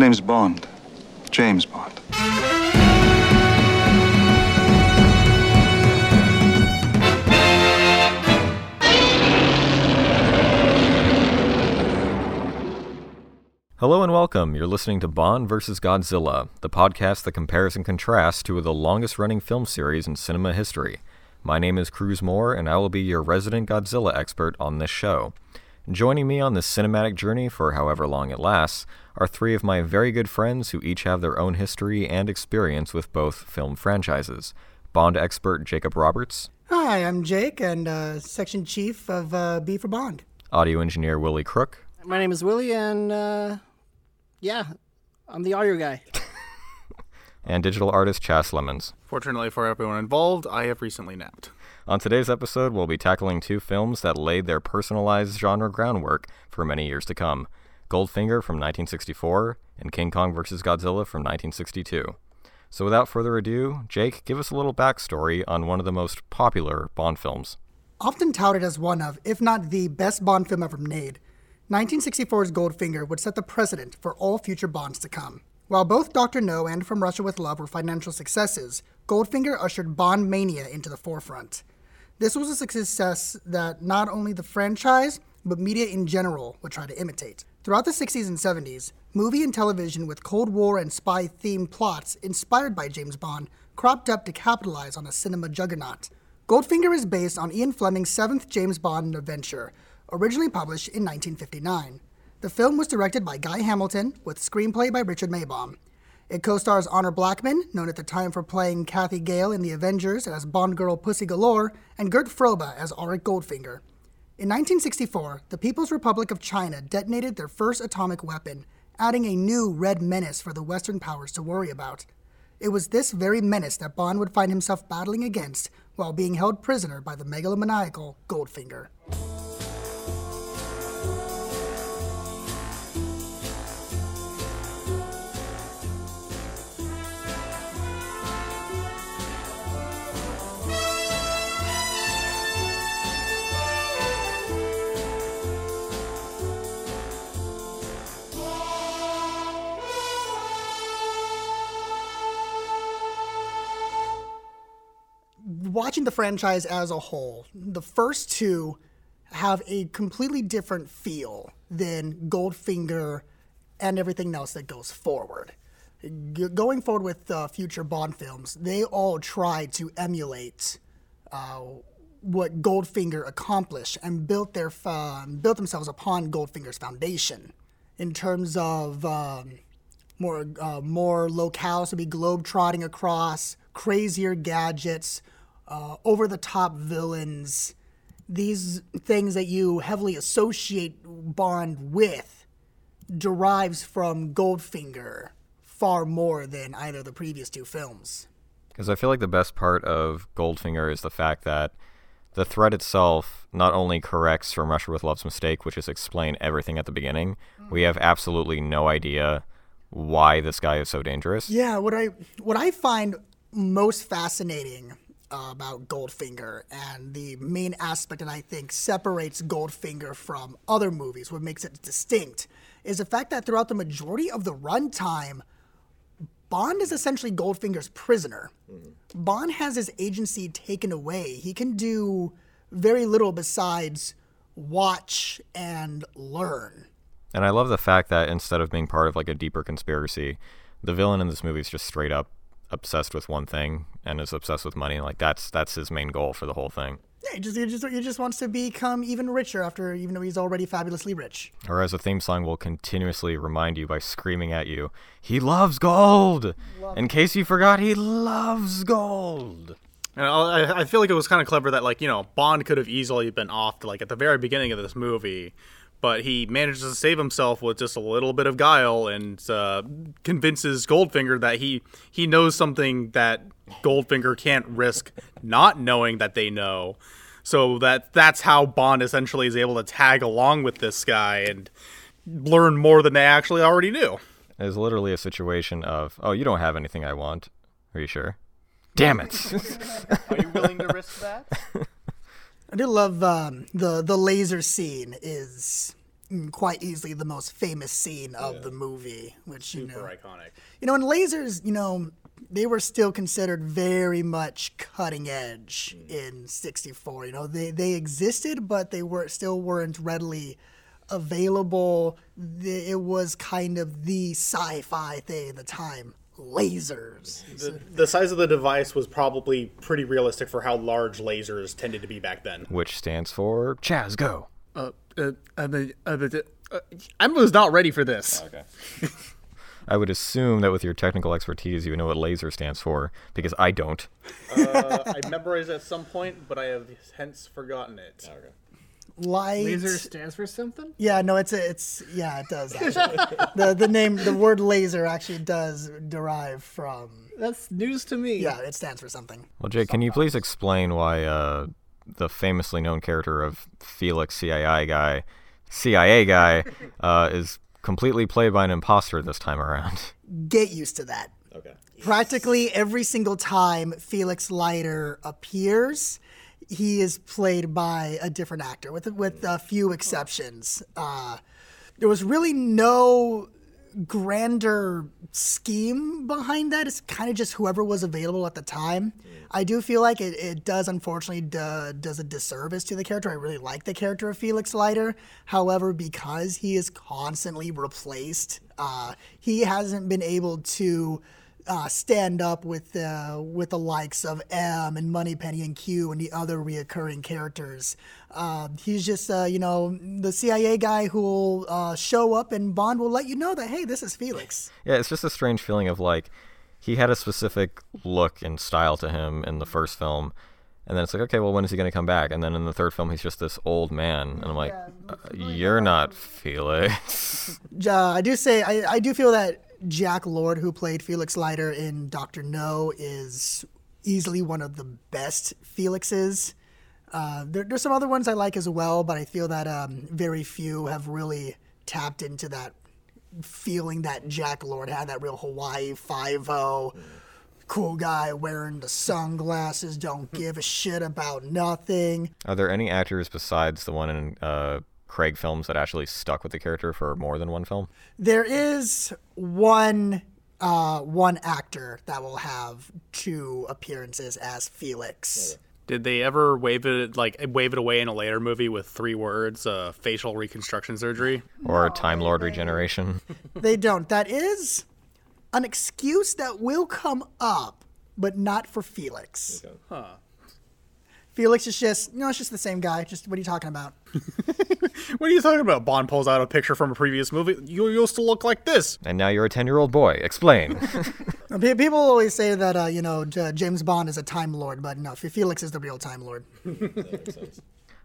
Name's Bond. James Bond. Hello and welcome. You're listening to Bond vs. Godzilla, the podcast that compares and contrasts two of the longest running film series in cinema history. My name is Cruz Moore, and I will be your resident Godzilla expert on this show. Joining me on this cinematic journey for however long it lasts are three of my very good friends who each have their own history and experience with both film franchises. Bond expert Jacob Roberts, Hi, I'm Jake, and uh, section chief of uh, B for Bond. audio engineer Willie Crook, My name is Willie, and uh, yeah, I'm the audio guy. and digital artist Chaz Slemmons. Fortunately for everyone involved, I have recently napped. On today's episode, we'll be tackling two films that laid their personalized genre groundwork for many years to come Goldfinger from 1964 and King Kong vs. Godzilla from 1962. So, without further ado, Jake, give us a little backstory on one of the most popular Bond films. Often touted as one of, if not the best Bond film ever made, 1964's Goldfinger would set the precedent for all future Bonds to come. While both Dr. No and From Russia with Love were financial successes, Goldfinger ushered Bond mania into the forefront. This was a success that not only the franchise, but media in general would try to imitate. Throughout the 60s and 70s, movie and television with Cold War and spy themed plots inspired by James Bond cropped up to capitalize on a cinema juggernaut. Goldfinger is based on Ian Fleming's seventh James Bond adventure, originally published in 1959. The film was directed by Guy Hamilton, with screenplay by Richard Maibaum. It co stars Honor Blackman, known at the time for playing Cathy Gale in The Avengers as Bond girl Pussy Galore, and Gert Frobe as Auric Goldfinger. In 1964, the People's Republic of China detonated their first atomic weapon, adding a new red menace for the Western powers to worry about. It was this very menace that Bond would find himself battling against while being held prisoner by the megalomaniacal Goldfinger. Watching the franchise as a whole, the first two have a completely different feel than Goldfinger and everything else that goes forward. G- going forward with uh, future Bond films, they all try to emulate uh, what Goldfinger accomplished and built their uh, built themselves upon Goldfinger's foundation in terms of um, more uh, more locales to be globe trotting across, crazier gadgets, uh, over the top villains, these things that you heavily associate Bond with derives from Goldfinger far more than either of the previous two films. Because I feel like the best part of Goldfinger is the fact that the threat itself not only corrects From Russia with Love's mistake, which is explain everything at the beginning, we have absolutely no idea why this guy is so dangerous. Yeah, what I what I find most fascinating uh, about Goldfinger and the main aspect that I think separates Goldfinger from other movies, what makes it distinct, is the fact that throughout the majority of the runtime, Bond is essentially Goldfinger's prisoner. Bond has his agency taken away. He can do very little besides watch and learn. And I love the fact that instead of being part of like a deeper conspiracy, the villain in this movie is just straight up obsessed with one thing and is obsessed with money. Like that's that's his main goal for the whole thing. Yeah, he just, he just he just wants to become even richer after even though he's already fabulously rich. Or as a theme song will continuously remind you by screaming at you, he loves gold. In case you forgot, he loves gold. And I, I feel like it was kind of clever that, like, you know, Bond could have easily been off, like, at the very beginning of this movie, but he manages to save himself with just a little bit of guile and uh, convinces Goldfinger that he he knows something that Goldfinger can't risk not knowing that they know. So that that's how Bond essentially is able to tag along with this guy and learn more than they actually already knew. It is literally a situation of, oh, you don't have anything I want. Are you sure? Damn it. Are you willing to risk that? I do love um, the the laser scene is mm, quite easily the most famous scene of the movie, which you know, iconic. you know, and lasers, you know, they were still considered very much cutting edge in '64. You know, they they existed, but they were still weren't readily available. It was kind of the sci-fi thing at the time. Lasers. The, the size of the device was probably pretty realistic for how large lasers tended to be back then. Which stands for Chaz, go. Uh, uh, uh, uh, uh, I was not ready for this. Okay. I would assume that with your technical expertise, you would know what laser stands for, because I don't. Uh, I memorized it at some point, but I have hence forgotten it. Light. Laser stands for something? Yeah, no, it's a, it's yeah, it does actually. the the name the word laser actually does derive from That's news to me. yeah, it stands for something. Well, Jake, can you please explain why uh, the famously known character of Felix CIA guy, CIA guy, uh, is completely played by an imposter this time around? Get used to that. Okay. Practically every single time Felix Leiter appears, he is played by a different actor, with with a few exceptions. Uh, there was really no grander scheme behind that. It's kind of just whoever was available at the time. I do feel like it, it does unfortunately do, does a disservice to the character. I really like the character of Felix Leiter. However, because he is constantly replaced, uh, he hasn't been able to uh, stand up with uh, with the likes of M and Moneypenny and Q and the other reoccurring characters. Uh, he's just uh, you know the CIA guy who will uh, show up and Bond will let you know that hey this is Felix. Yeah, it's just a strange feeling of like he had a specific look and style to him in the first film. And then it's like, okay, well, when is he going to come back? And then in the third film, he's just this old man. And I'm like, uh, you're not Felix. I do say I, I do feel that Jack Lord, who played Felix Leiter in Doctor No, is easily one of the best Felixes. Uh, there, there's some other ones I like as well, but I feel that um, very few have really tapped into that feeling that Jack Lord had, that real Hawaii Five O, cool guy wearing the sunglasses, don't give a shit about nothing. Are there any actors besides the one in uh, Craig films that actually stuck with the character for more than one film? There is one uh, one actor that will have two appearances as Felix. Did they ever wave it like wave it away in a later movie with three words, uh, facial reconstruction surgery? Or Time Lord Regeneration? They don't. That is an excuse that will come up, but not for Felix. Felix is just no, it's just the same guy. Just what are you talking about? What are you talking about? Bond pulls out a picture from a previous movie. You used to look like this. and now you're a 10 year old boy. Explain. People always say that uh, you know J- James Bond is a Time Lord, but no, Felix is the real Time Lord.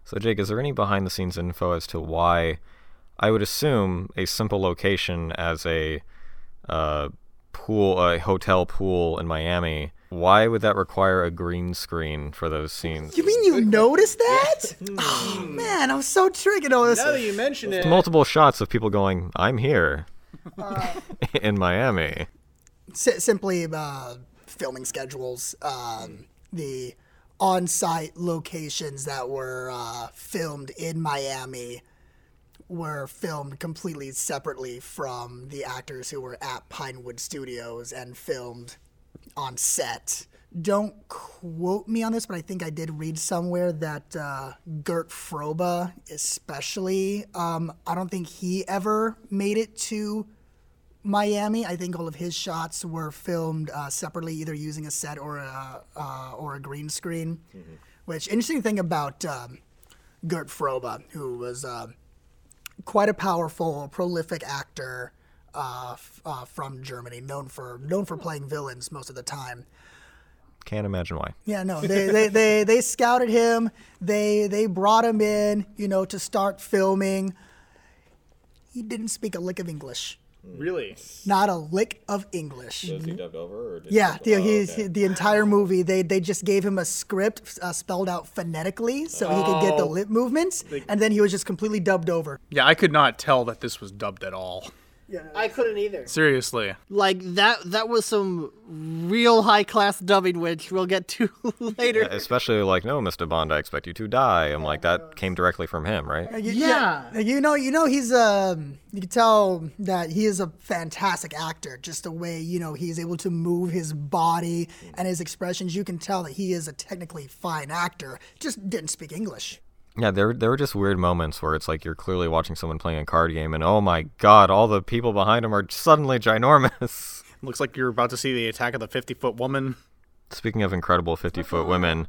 so, Jake, is there any behind the scenes info as to why I would assume a simple location as a uh, pool, a hotel pool in Miami? Why would that require a green screen for those scenes? You mean you noticed that? oh man, I was so tricked. Oh, this- Now that you mention it, Multiple shots of people going, I'm here in Miami. si- simply uh, filming schedules, um, the on-site locations that were uh, filmed in Miami were filmed completely separately from the actors who were at Pinewood Studios and filmed on set. Don't quote me on this, but I think I did read somewhere that uh, Gert Frobe, especially, um, I don't think he ever made it to Miami. I think all of his shots were filmed uh, separately, either using a set or a uh, or a green screen. Which interesting thing about um, Gert Frobe, who was uh, quite a powerful, prolific actor uh, f- uh, from Germany, known for known for playing villains most of the time. Can't imagine why. Yeah, no, they, they, they, they scouted him. They they brought him in, you know, to start filming. He didn't speak a lick of English. really, Not a lick of English. he dubbed over? Or did Yeah, the, he's, the entire movie, they, they just gave him a script uh, spelled out phonetically so he could get the lip movements, and then he was just completely dubbed over. yeah, I could not tell that this was dubbed at all. I couldn't either. Seriously. Like that that was some real high class dubbing which we'll get to later. Especially like, no, Mr. Bond, I expect you to die. I'm like, that came directly from him, right? You- Yeah. You know, you know, he's um. You can tell that he is a fantastic actor. Just the way you know he's able to move his body and his expressions. You can tell that he is a technically fine actor. Just didn't speak English. Yeah, there there were just weird moments where it's like you're clearly watching someone playing a card game, and oh my god, all the people behind him are suddenly ginormous. Looks like you're about to see the attack of the 50 foot woman. Speaking of incredible 50 foot women,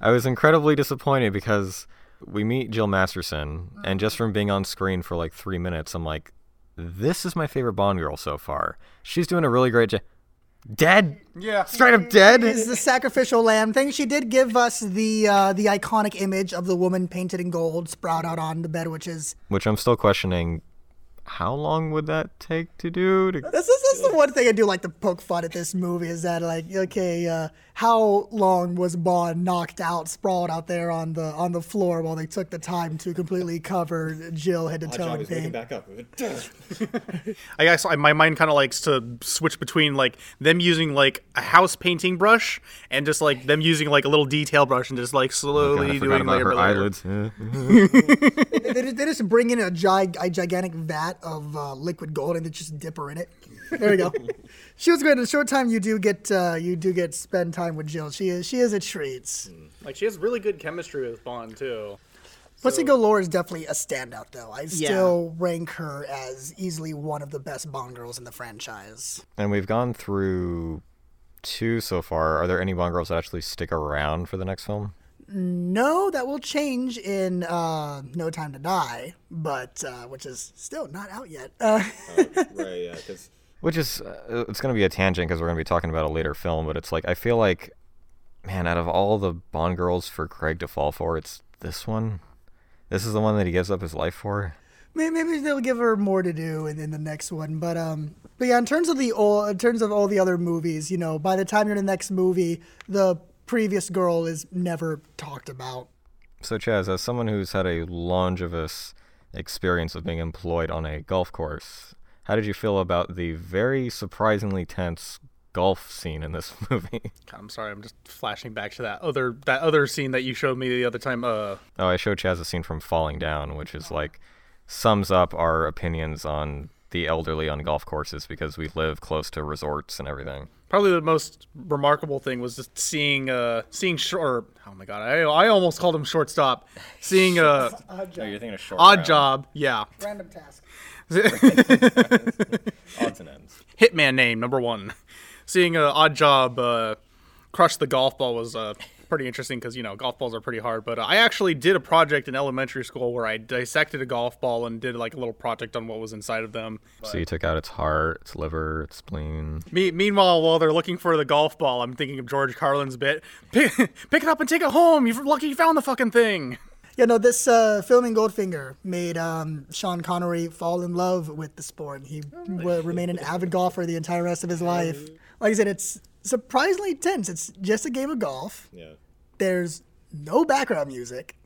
I was incredibly disappointed because we meet Jill Masterson, and just from being on screen for like three minutes, I'm like, this is my favorite Bond girl so far. She's doing a really great job. Dead? Yeah. Straight up dead? Is the sacrificial lamb thing? She did give us the uh, the iconic image of the woman painted in gold, sprout out on the bed, which is Which I'm still questioning. How long would that take to do? To... This is, this is the one thing I do like to poke fun at this movie is that like okay, uh, how long was Bond knocked out, sprawled out there on the on the floor while they took the time to completely cover Jill head to toe in paint? back up. I guess I, my mind kind of likes to switch between like them using like a house painting brush and just like them using like a little detail brush and just like slowly I forgot doing about layer her by layer. eyelids. Yeah. They, just- they just bring in a, gig, a gigantic vat of uh, liquid gold and they just dip her in it. There we go. She was great. In a short time, you do get uh, you do get spend time with Jill. She is she is a treat. Like she has really good chemistry with Bond too. Pussy Galore is definitely a standout, though. I still rank her as easily one of the best Bond girls in the franchise. And we've gone through two so far. Are there any Bond girls that actually stick around for the next film? No, that will change in uh, No Time to Die, but uh, which is still not out yet. Uh, right, yeah. Which is, uh, it's going to be a tangent because we're going to be talking about a later film, but it's like, I feel like, man, out of all the Bond girls for Craig to fall for, it's this one. This is the one that he gives up his life for. Maybe they'll give her more to do in, in the next one, but um, but yeah, in terms of the all, in terms of all the other movies, you know, by the time you're in the next movie, the previous girl is never talked about. So, Chaz, as someone who's had a longevous experience of being employed on a golf course, how did you feel about the very surprisingly tense golf scene in this movie? I'm sorry, I'm just flashing back to that other that other scene that you showed me the other time. Uh, Oh, I showed Chaz a scene from Falling Down, which is like sums up our opinions on the elderly on golf courses because we live close to resorts and everything. probably the most remarkable thing was just seeing uh seeing short. Oh my god, I I almost called him shortstop. Seeing uh Oh, you're thinking of short odd job, yeah. Random task. odds and ends. Hitman name number one. Seeing uh, Oddjob uh, crush the golf ball was uh, pretty interesting because you know golf balls are pretty hard. But uh, I actually did a project in elementary school where I dissected a golf ball and did like a little project on what was inside of them. So you took out its heart, its liver, its spleen. Me- meanwhile, while they're looking for the golf ball, I'm thinking of George Carlin's bit: pick, pick it up and take it home. You're lucky you found the fucking thing. Yeah, no, this uh, filming Goldfinger made um, Sean Connery fall in love with the sport. He will remain an avid golfer the entire rest of his life. Like I said, it's surprisingly tense. It's just a game of golf. Yeah. There's no background music.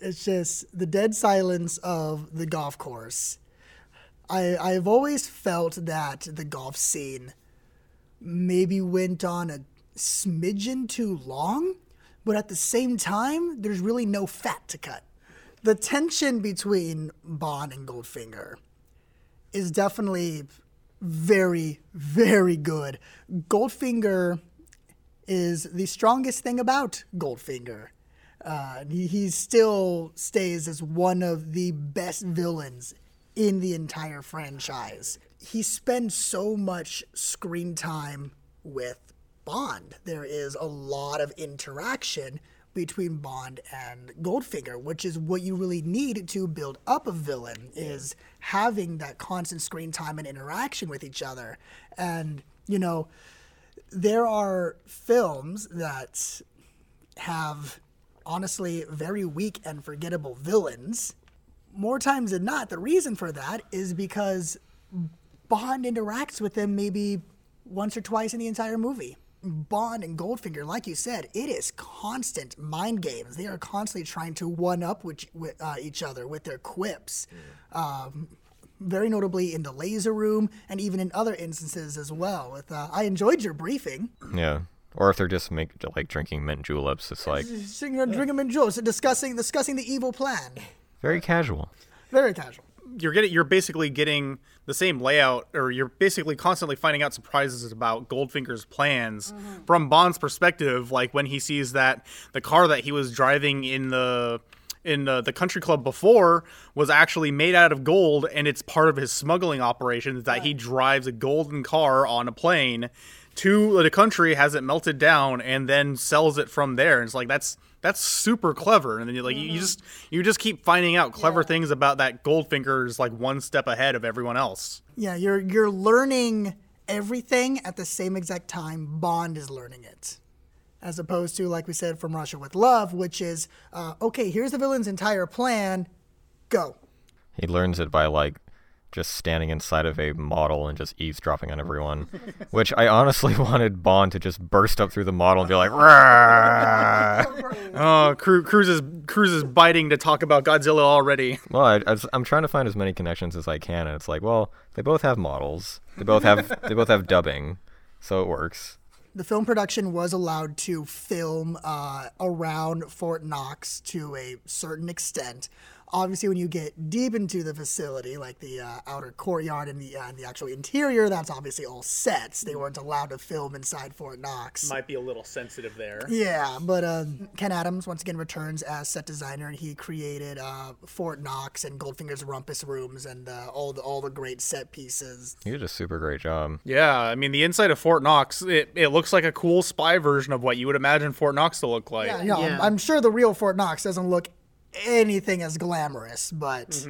It's just the dead silence of the golf course. I I've always felt that the golf scene maybe went on a smidgen too long, but at the same time, there's really no fat to cut. The tension between Bond and Goldfinger is definitely very, very good. Goldfinger is the strongest thing about Goldfinger. Uh, he, he still stays as one of the best villains in the entire franchise. He spends so much screen time with Bond. There is a lot of interaction between Bond and Goldfinger, which is what you really need to build up a villain is having that constant screen time and interaction with each other. And, you know, there are films that have honestly very weak and forgettable villains. More times than not, the reason for that is because Bond interacts with them maybe once or twice in the entire movie. Bond and Goldfinger, like you said, it is constant mind games. They are constantly trying to one up with, with uh, each other with their quips. Um, very notably in the laser room and even in other instances as well. With uh, I enjoyed your briefing. Yeah. Or if they're just make like drinking mint juleps, it's like Sitting there drinking and Jules, discussing discussing the evil plan. very casual. Very casual. you're getting you're basically getting the same layout or you're basically constantly finding out surprises about Goldfinger's plans mm-hmm. from Bond's perspective like when he sees that the car that he was driving in the in the, the country club before was actually made out of gold and it's part of his smuggling operations that he drives a golden car on a plane to the country has it melted down and then sells it from there. And it's like that's that's super clever and then you like you- you just you just keep finding out clever things about that goldfinger's like one step ahead of everyone else Yeah, you're you're learning everything at the same exact time Bond is learning it. As opposed to, like we said, from Russia with Love, which is, uh, okay, here's the villain's entire plan, go. He learns it by like just standing inside of a model and just eavesdropping on everyone. Which I honestly wanted Bond to just burst up through the model and be like, "Rah!" oh cruz is cruz is biting to talk about godzilla already well, I, I, am trying to find as many connections as I can, and it's like, well, they both have models, they both have they both have dubbing, so it works. The film production was allowed to film uh, around Fort Knox to a certain extent. Obviously, when you get deep into the facility, like the uh, outer courtyard and the uh, and the actual interior, that's obviously all sets. They weren't allowed to film inside Fort Knox. might be a little sensitive there Yeah, but uh, Ken Adams once again returns as set designer, and he created uh, Fort Knox and Goldfinger's Rumpus rooms and uh, all the all the great set pieces. He did a super great job. yeah i mean the inside of fort knox it, it looks like a cool spy version of what you would imagine fort knox to look like Yeah, you know, I'm- Yeah. I'm, sure the real Fort Knox doesn't look anything as glamorous, but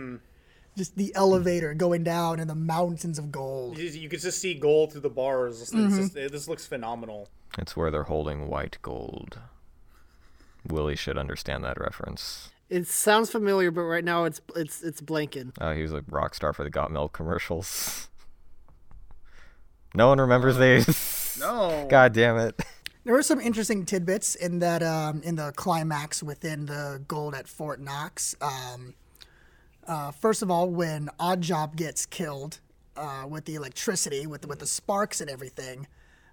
just the elevator going down and the mountains of gold. you you could just see gold through the bars It's just- it- this looks phenomenal It's where they're holding white gold. Willie should understand that reference. It sounds familiar, but right now it's it's it's blanking. Uh, he was a rock star for the Got Milk commercials. No one remembers these. no God damn it. There were some interesting tidbits in that um, in the climax within the gold at Fort Knox. Um, uh, first of all, when Oddjob gets killed uh, with the electricity, with the, with the sparks and everything,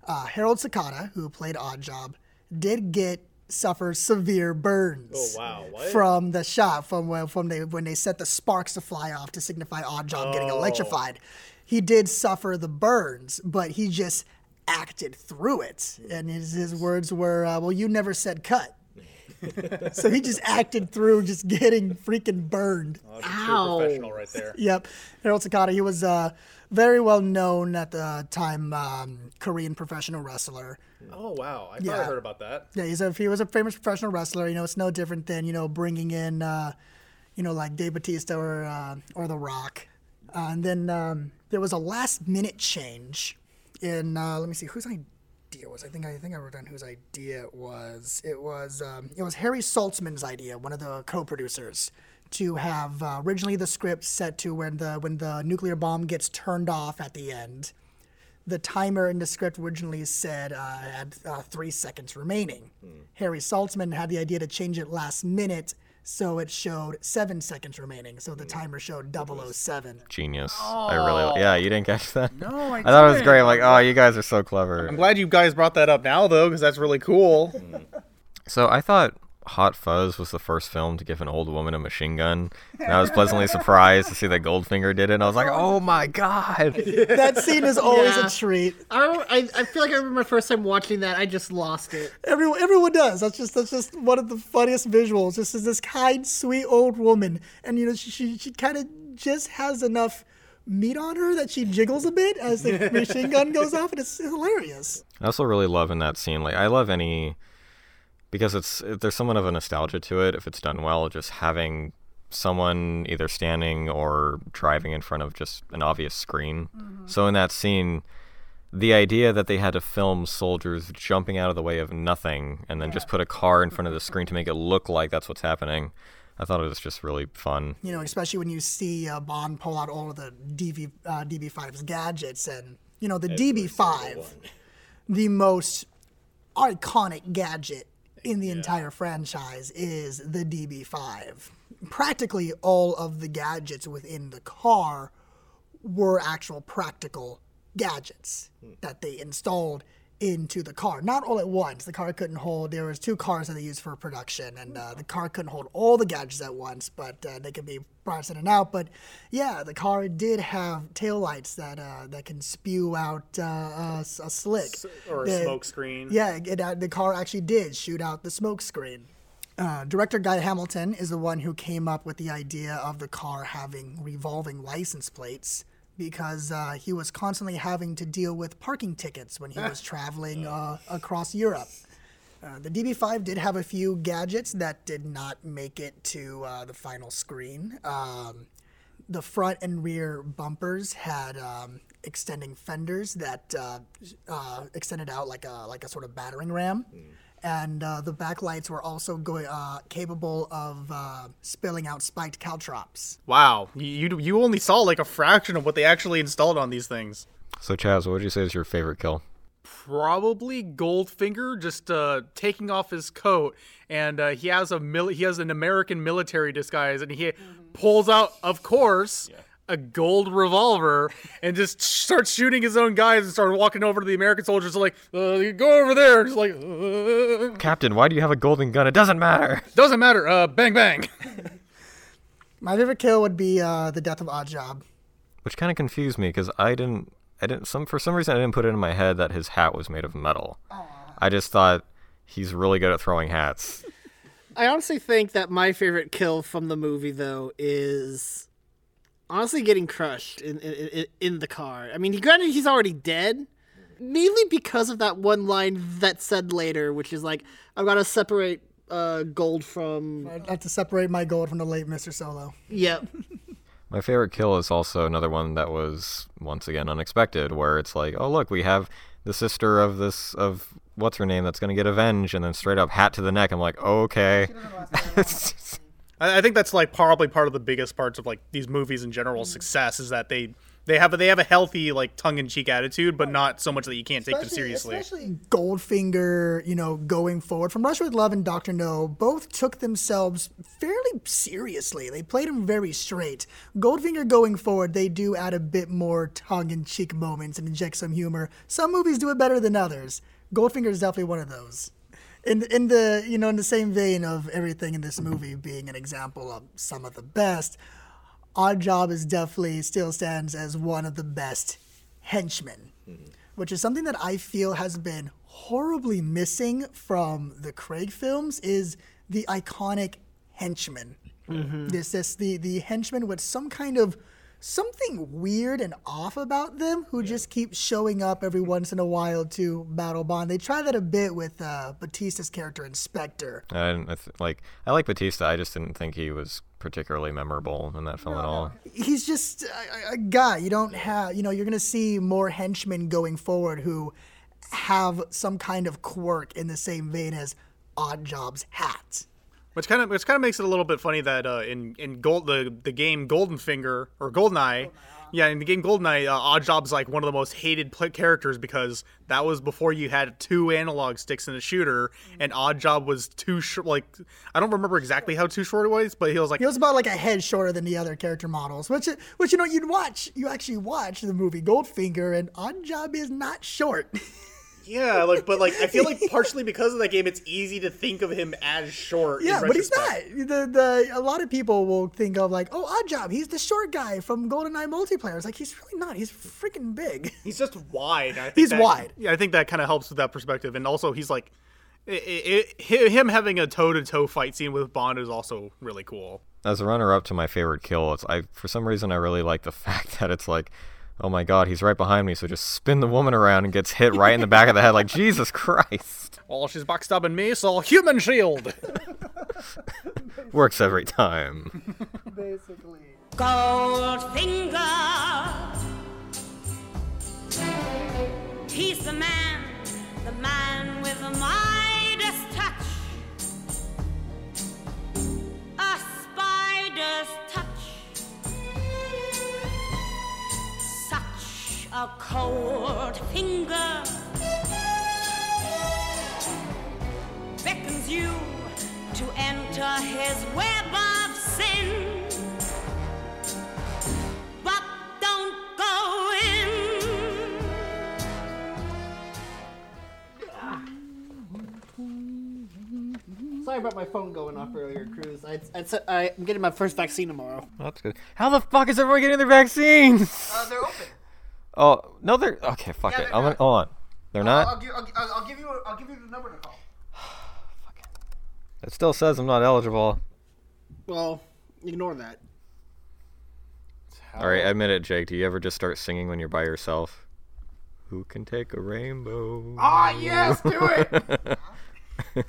uh, Harold Sakata, who played Oddjob, did get suffer severe burns. Oh, wow. What? From the shot, from when from they when they set the sparks to fly off to signify Oddjob getting Oh. electrified, he did suffer the burns, but he just acted through it, and his his words were, uh, "Well, you never said cut." so he just acted through just getting freaking burned. Ow. professional right there Yep, Harold Sakata. He was uh, very well known at the time, um, Korean professional wrestler. oh wow i thought Yeah. i heard about that Yeah, he's a he was a famous professional wrestler. You know, it's no different than you know bringing in, uh, you know, like Dave Batista or uh, or The Rock. Uh, and then um, there was a last minute change in. Uh, let me see whose idea was. I think I think I wrote down whose idea it was. It was um, it was Harry Saltzman's idea, one of the co-producers, to have uh, originally the script set to when the when the nuclear bomb gets turned off at the end the timer in the script originally said uh, had uh, three seconds remaining. Harry Saltzman had the idea to change it last minute, so it showed seven seconds remaining. So the timer showed 007. Genius. I really yeah, you didn't catch that? No, I I thought it was great. I'm like, oh, you guys are so clever. i'm glad you guys brought that up now though because that's really cool mm. So I thought Hot Fuzz was the first film to give an old woman a machine gun. And I was pleasantly surprised to see that Goldfinger did it. And I was like, oh my god. that scene is always Yeah. a treat. I, I I feel like I remember my first time watching that. I just lost it. Everyone, everyone does. That's just that's just one of the funniest visuals. Just is this kind, sweet old woman, and you know she she, she kind of just has enough meat on her that she jiggles a bit as the machine gun goes off, and it's hilarious. I also really love in that scene. Like I love any because it's there's somewhat of a nostalgia to it if it's done well. Just having someone either standing or driving in front of just an obvious screen. So in that scene, the idea that they had to film soldiers jumping out of the way of nothing and then just put a car in front of the screen to make it look like that's what's happening. I thought it was just really fun. You know, especially when you see uh, Bond pull out all of the DV, uh, DB5's gadgets, and you know the DB5, the most iconic gadget in the entire franchise is the DB5. Practically all of the gadgets within the car were actual practical gadgets hmm. that they installed into the car. Not all at once. The car couldn't hold. There was two cars that they used for production, and uh, the car couldn't hold all the gadgets at once, but uh, they could be brought in and out. But yeah, the car did have taillights that uh, that can spew out uh, a, a slick or a The- smoke screen. Yeah, it, uh, the car actually did shoot out the smoke screen. Uh, director Guy Hamilton is the one who came up with the idea of the car having revolving license plates because uh, he was constantly having to deal with parking tickets when he was traveling uh, across Europe. Uh, the DB5 did have a few gadgets that did not make it to uh, the final screen. Um, the front and rear bumpers had um, extending fenders that uh, uh, extended out like a like a sort of battering ram, and uh, the backlights were also going uh, capable of uh, spilling out spiked caltrops. Wow, you, you you only saw like a fraction of what they actually installed on these things. So, Chaz, what would you say is your favorite kill? Probably Goldfinger just uh, taking off his coat, and uh, he has a mil- he has an American military disguise, and he pulls out, of course, a gold revolver, and just starts shooting his own guys, and started walking over to the American soldiers, like, uh, "Go over there!" Just like, uh, Captain, why do you have a golden gun? It doesn't matter. doesn't matter. Uh, bang bang. My favorite kill would be uh, the death of Oddjob. Which kind of confused me because I didn't, I didn't. Some for some reason I didn't put it in my head that his hat was made of metal. I just thought he's really good at throwing hats. I honestly think that my favorite kill from the movie, though, is honestly getting crushed in in, in, in the car. I mean, he granted he's already dead, mainly because of that one line that said later, which is like, "I've got to separate uh, gold from." I'd have to separate my gold from the late Mr. Solo. Yep. My favorite kill is also another one that was once again unexpected, where it's like, oh look, we have the sister of this of what's her name that's gonna get avenged, and then straight up hat to the neck. I'm like, okay. I, think that's like probably part of the biggest parts of like these movies in general mm-hmm. success is that they they have a, they have a healthy like tongue in cheek attitude, but not so much that you can't take them seriously. Especially Goldfinger, you know, going forward from Russia with Love and Doctor No, both took themselves fairly seriously. They played them very straight. Goldfinger going forward, they do add a bit more tongue-in-cheek moments and inject some humor. Some movies do it better than others. Goldfinger is definitely one of those. In in the you know in the same vein of everything in this movie being an example of some of the best, Odd Job is definitely still stands as one of the best henchmen, mm-hmm. which is something that I feel has been horribly missing from the Craig films. Is the iconic henchman? Mm-hmm. This this the the henchman with some kind of something weird and off about them who just keep showing up every once in a while to battle Bond. They try that a bit with uh, Batista's character Inspector. I I th- like I like Batista. I just didn't think he was particularly memorable in that film at all. he's just a, a guy. You don't have, you know, you're going to see more henchmen going forward who have some kind of quirk in the same vein as Odd Job's hat. Which kind of which kind of makes it a little bit funny that uh, in in gold the the game Golden Finger or Goldeneye, yeah, in the game Goldeneye, uh, Oddjob's like one of the most hated characters because that was before you had two analog sticks in a shooter, and Oddjob was too short. Like I don't remember exactly how too short it was, but he was like He was about like a head shorter than the other character models, which which you know you'd watch. You actually watch the movie Goldfinger, and Oddjob is not short. yeah, like but like I feel like partially because of that game, it's easy to think of him as short. yeah, but he's not. The the a lot of people will think of like, oh, Odd Job, he's the short guy from GoldenEye multiplayer. It's like he's really not. He's freaking big. He's just wide. I think He's that- wide. Yeah, I think that kind of helps with that perspective, and also he's like, i i hi him having a toe to toe fight scene with Bond is also really cool. As a runner up to my favorite kill, it's I for some reason I really like the fact that it's like, oh my god, he's right behind me, so just spin the woman around and gets hit right in the back of the head. Like Jesus Christ, Well, she's backstabbing me, so human shield. works every time. Goldfinger. He's the man, the man with the Midas a cold finger beckons you to enter his web of sin. But don't go in. Sorry about my phone going off earlier, Cruz. I, I, am getting my first vaccine tomorrow. That's good. How the fuck is everyone getting their vaccines? Uh, they're open. Oh no, they're okay. Fuck Yeah, it. I'm gonna, hold on. They're not. I'll, give, I'll, I'll, I'll give you. I'll give you the number to call. Fuck it It still says I'm not eligible. Well, ignore that. All right, admit it, Jake. Do you ever just start singing when you're by yourself? Who can take a rainbow? Ah, yes, do it.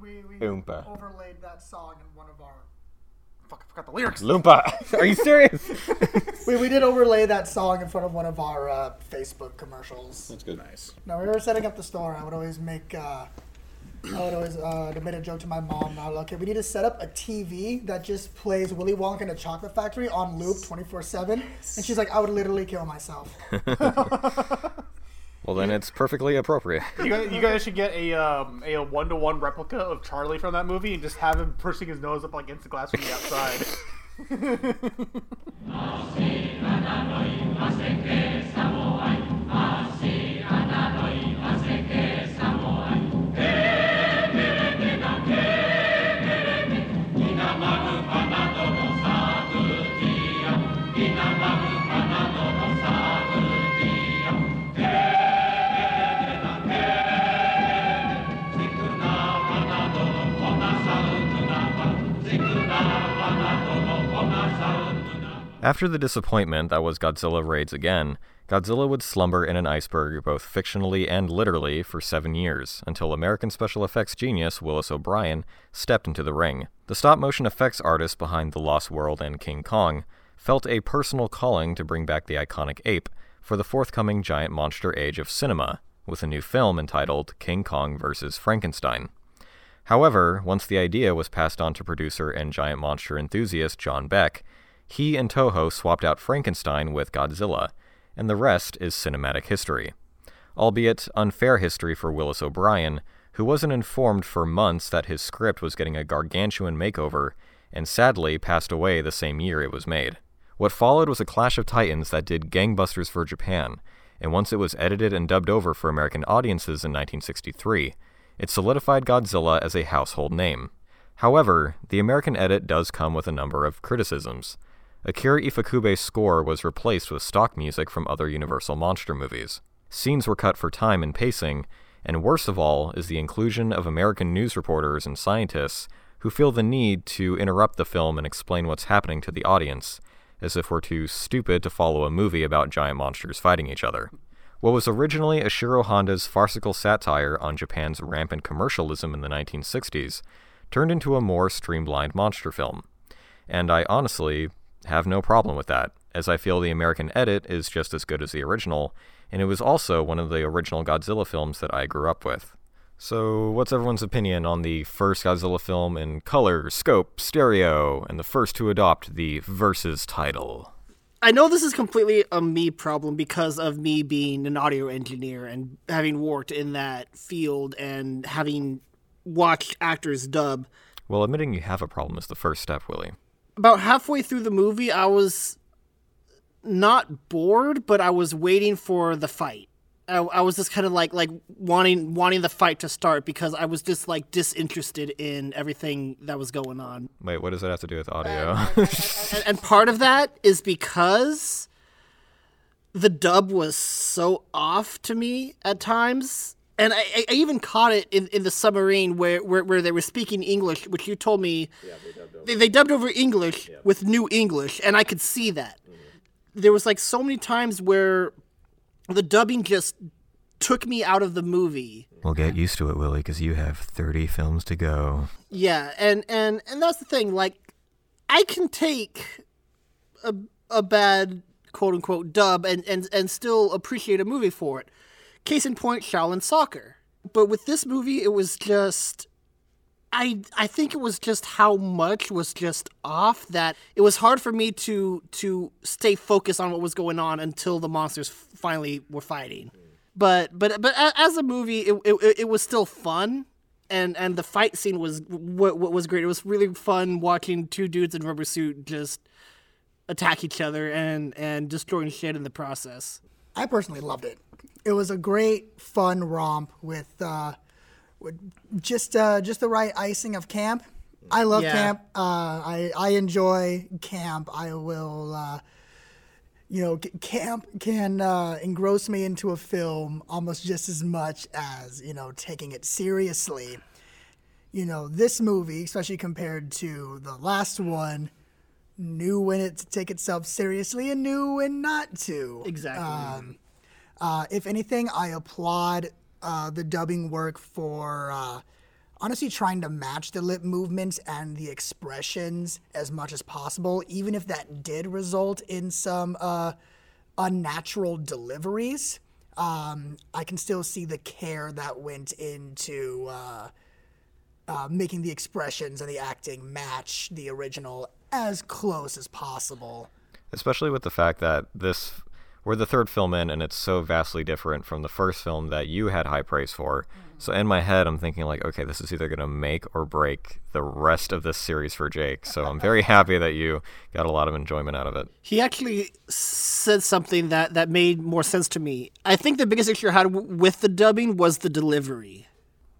we we Oompa. overlaid that song in one of our. Fuck, I forgot the lyrics. Loompa. Are you serious? We, we did overlay that song in front of one of our uh, Facebook commercials. That's good. Nice. Now, when we were setting up the store, I would always make, uh, I would always uh, made a joke to my mom. I was like, okay, we need to set up a TV that just plays Willy Wonka and the Chocolate Factory on loop 24 7. And she's like, I would literally kill myself. Well, then it's perfectly appropriate. You guys, you guys should get a um, a one to one replica of Charlie from that movie and just have him pushing his nose up against the glass from the outside. After the disappointment that was Godzilla Raids Again, Godzilla would slumber in an iceberg both fictionally and literally for seven years, until American special effects genius Willis O'Brien stepped into the ring. The stop motion effects artist behind The Lost World and King Kong felt a personal calling to bring back the iconic ape for the forthcoming giant monster age of cinema, with a new film entitled King Kong vs. Frankenstein. However, once the idea was passed on to producer and giant monster enthusiast John Beck, he and Toho swapped out Frankenstein with Godzilla, and the rest is cinematic history. Albeit unfair history for Willis O'Brien, who wasn't informed for months that his script was getting a gargantuan makeover, and sadly passed away the same year it was made. What followed was a clash of titans that did gangbusters for Japan, and once it was edited and dubbed over for American audiences in 1963, it solidified Godzilla as a household name. However, the American edit does come with a number of criticisms. Akira Ifukube's score was replaced with stock music from other Universal monster movies. Scenes were cut for time and pacing, and worst of all is the inclusion of American news reporters and scientists who feel the need to interrupt the film and explain what's happening to the audience, as if we're too stupid to follow a movie about giant monsters fighting each other. What was originally Ishiro Honda's farcical satire on Japan's rampant commercialism in the 1960s turned into a more streamlined monster film. And I honestly have no problem with that, as I feel the American edit is just as good as the original, and it was also one of the original Godzilla films that I grew up with. So, what's everyone's opinion on the first Godzilla film in color, scope, stereo, and the first to adopt the Versus title? I know this is completely a me problem because of me being an audio engineer and having worked in that field and having watched actors dub. Well, admitting you have a problem is the first step, Willie. About halfway through the movie, I was not bored, but I was waiting for the fight. I, I was just kind of like like wanting wanting the fight to start because I was just like disinterested in everything that was going on. Wait, what does that have to do with audio? Um, and, and part of that is because the dub was so off to me at times. And I, I even caught it in, in the submarine where, where, where they were speaking English, which you told me they, they dubbed over English with new English, and I could see that. Mm-hmm. There was like so many times where the dubbing just took me out of the movie. we'll get used to it, Willie, because you have 30 films to go. Yeah, and and and that's the thing. Like, I can take a a bad quote unquote dub and and and still appreciate a movie for it. Case in point, Shaolin Soccer. But with this movie, it was just. I I think it was just how much was just off that it was hard for me to to stay focused on what was going on until the monsters finally were fighting. But but but as a movie, it it, it was still fun and and the fight scene was what, what was great. It was really fun watching two dudes in rubber suit just attack each other and and destroying shit in the process. I personally loved it. It was a great, fun romp with uh, just uh, just the right icing of camp. I love Yeah. camp. Uh, I I enjoy camp. I will. Uh, you know, c- camp can uh, engross me into a film almost just as much as you know taking it seriously. You know, this movie, especially compared to the last one, knew when it to take itself seriously and knew when not to. Exactly. Uh, if anything, I applaud uh, the dubbing work for uh, honestly trying to match the lip movements and the expressions as much as possible, even if that did result in some uh, unnatural deliveries. Um, I can still see the care that went into uh, uh, making the expressions and the acting match the original as close as possible. especially with the fact that this we're the third film in and it's so vastly different from the first film that you had high praise for. Mm-hmm. So in my head i'm thinking like okay this is either going to make or break the rest of this series for jake. So i'm very happy that you got a lot of enjoyment out of it. He actually said something that, that made more sense to me. I think the biggest issue I had w- with the dubbing was the delivery.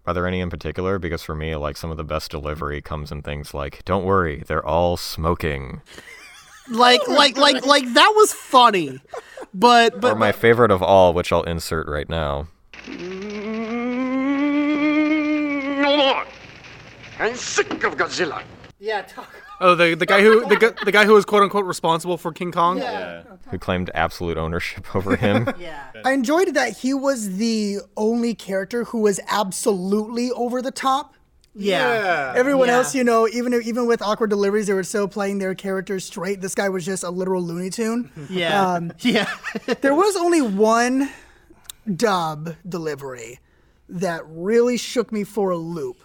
are there any in particular? Because for me like some of the best delivery comes in things like don't worry they're all smoking Like, like, like, like that was funny, but or but my favorite of all which i'll insert right now No more. I'm sick of Godzilla. yeah, talk. Oh, the the guy who the, the guy who was quote unquote responsible for King Kong. who claimed absolute ownership over him Yeah, I enjoyed that he was the only character who was absolutely over the top. Yeah, Everyone Yeah. else, you know, even even with awkward deliveries, they were still playing their characters straight. This guy was just a literal Looney Tune. yeah, Um, yeah. there was only one dub delivery that really shook me for a loop.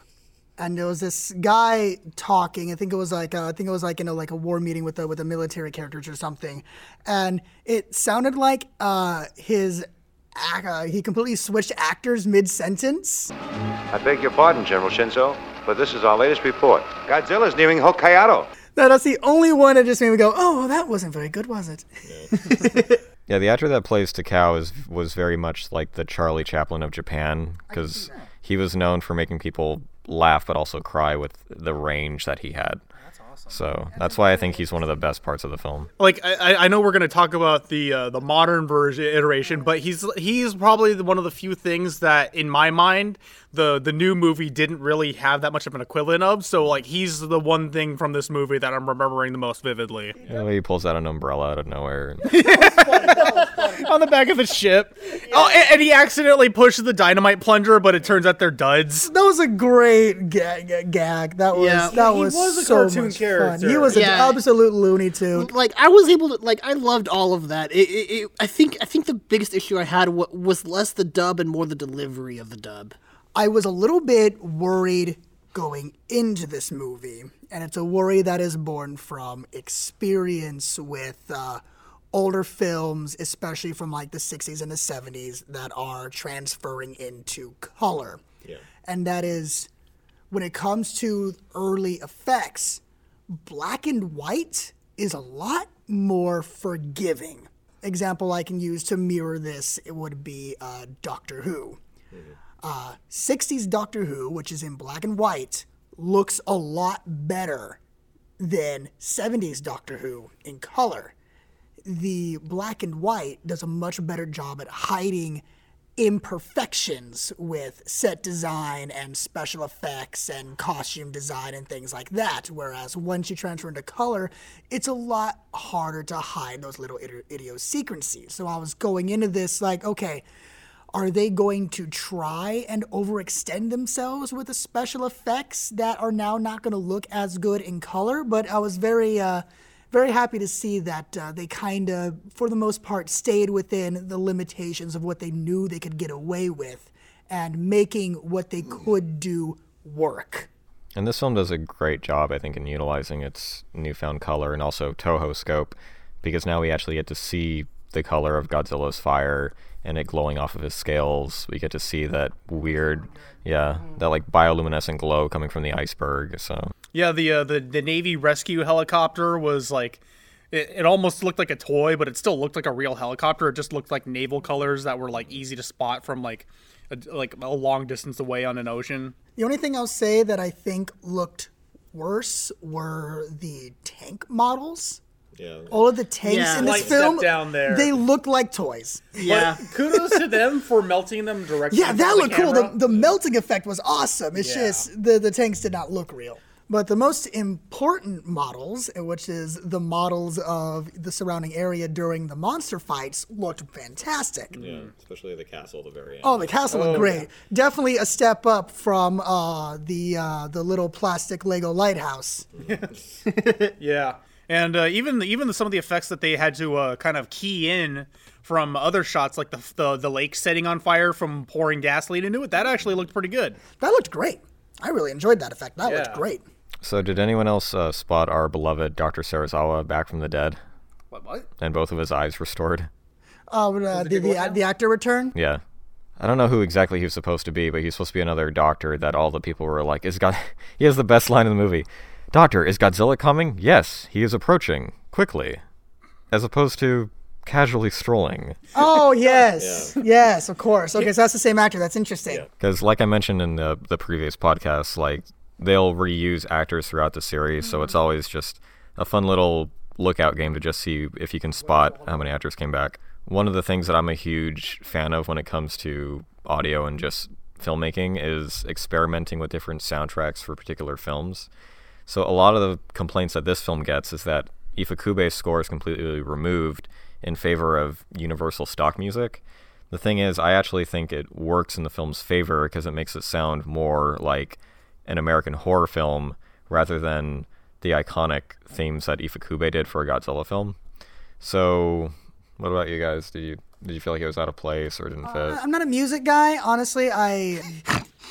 And there was this guy talking. I think it was like uh, I think it was like you know like a war meeting with the with the military characters or something, and it sounded like uh, his uh, he completely switched actors mid sentence. I beg your pardon, General Shinzo, but this is our latest report. Godzilla's nearing Hokkaido. No, that's the only one that just made me go, oh, well, that wasn't very good, was it? Yeah, yeah, the actor that plays Takao is was very much like the Charlie Chaplin of Japan because he was known for making people laugh but also cry with the range that he had. That's awesome. So that's why I think he's one of the best parts of the film. Like I, I- I know we're gonna talk about the uh, the modern version iteration, but he's he's probably one of the few things that, in my mind, the the new movie didn't really have that much of an equivalent of. So like he's the one thing from this movie that I'm remembering the most vividly. You know, he pulls out an umbrella out of nowhere. On the back of the ship. Oh, and, and he accidentally pushes the dynamite plunger, but it turns out they're duds. That was a great gag. gag. That was Yeah. that He was, was a so cartoon much character. fun. He was Yeah. an absolute Looney Tune. like I was able to like I loved all of that. It, it, it, I think I think the biggest issue I had was less the dub and more the delivery of the dub. I was a little bit worried going into this movie, and it's a worry that is born from experience with uh, older films, especially from like the 60s and the 70s, that are transferring into color. Yeah. And that is when it comes to early effects, black and white is a lot more forgiving. Example I can use to mirror this it would be uh, Doctor Who. Uh, 60s Doctor Who, which is in black and white, looks a lot better than 70s Doctor Who in color. The black and white does a much better job at hiding imperfections with set design and special effects and costume design and things like that. Whereas once you transfer into color, it's a lot harder to hide those little idi- idiosyncrasies. So I was going into this like, okay, are they going to try and overextend themselves with the special effects that are now not going to look as good in color? But I was very, uh, very happy to see that uh, they kind of, for the most part, stayed within the limitations of what they knew they could get away with and making what they could do work. And this film does a great job, I think, in utilizing its newfound color and also Toho scope, because now we actually get to see the color of Godzilla's fire and it glowing off of his scales. We get to see that weird, yeah, that like bioluminescent glow coming from the iceberg. So Yeah, the uh, the the Navy rescue helicopter was like, it, it almost looked like a toy, but it still looked like a real helicopter. It just looked like naval colors that were like easy to spot from like a, like a long distance away on an ocean. The only thing I'll say that I think looked worse were the tank models. Yeah. All of the tanks Yeah. in this Slight film, down there. they look like toys. Yeah. But kudos to them for melting them directly. Yeah, that front of looked cool. The, the melting effect was awesome. It's Yeah. just the, the tanks did not look real. But the most important models, uh, which is the models of the surrounding area during the monster fights, looked fantastic. Yeah, especially the castle at the very end. Oh, the castle looked great. Definitely a step up from uh, the uh, the little plastic Lego lighthouse. Yeah, and uh, even even the, some of the effects that they had to uh, kind of key in from other shots, like the, the the lake setting on fire from pouring gasoline into it, that actually looked pretty good. That looked great. I really enjoyed that effect. That looked great. So, did anyone else uh, spot our beloved Dr. Serizawa back from the dead What? What? and both of his eyes restored? Oh, but, uh, did the, the actor return? Yeah. I don't know who exactly he was supposed to be, but he's supposed to be another doctor that all the people were like, "Is God?" he has the best line in the movie. Doctor, is Godzilla coming? Yes, he is approaching quickly, as opposed to casually strolling. Oh yes, yes, of course. Okay, so that's the same actor. That's interesting. Because, like I mentioned in the the previous podcast, like they'll reuse actors throughout the series, so it's mm-hmm. always just a fun little lookout game to just see if you can spot how many actors came back. One of the things that I'm a huge fan of when it comes to audio and just filmmaking is experimenting with different soundtracks for particular films. So a lot of the complaints that this film gets is that Ifukube's score is completely removed in favor of universal stock music. The thing is, I actually think it works in the film's favor because it makes it sound more like an American horror film rather than the iconic themes that Ifukube did for a Godzilla film. So, what about you guys? Did you did you feel like it was out of place or didn't uh, fit? I'm not a music guy, honestly. I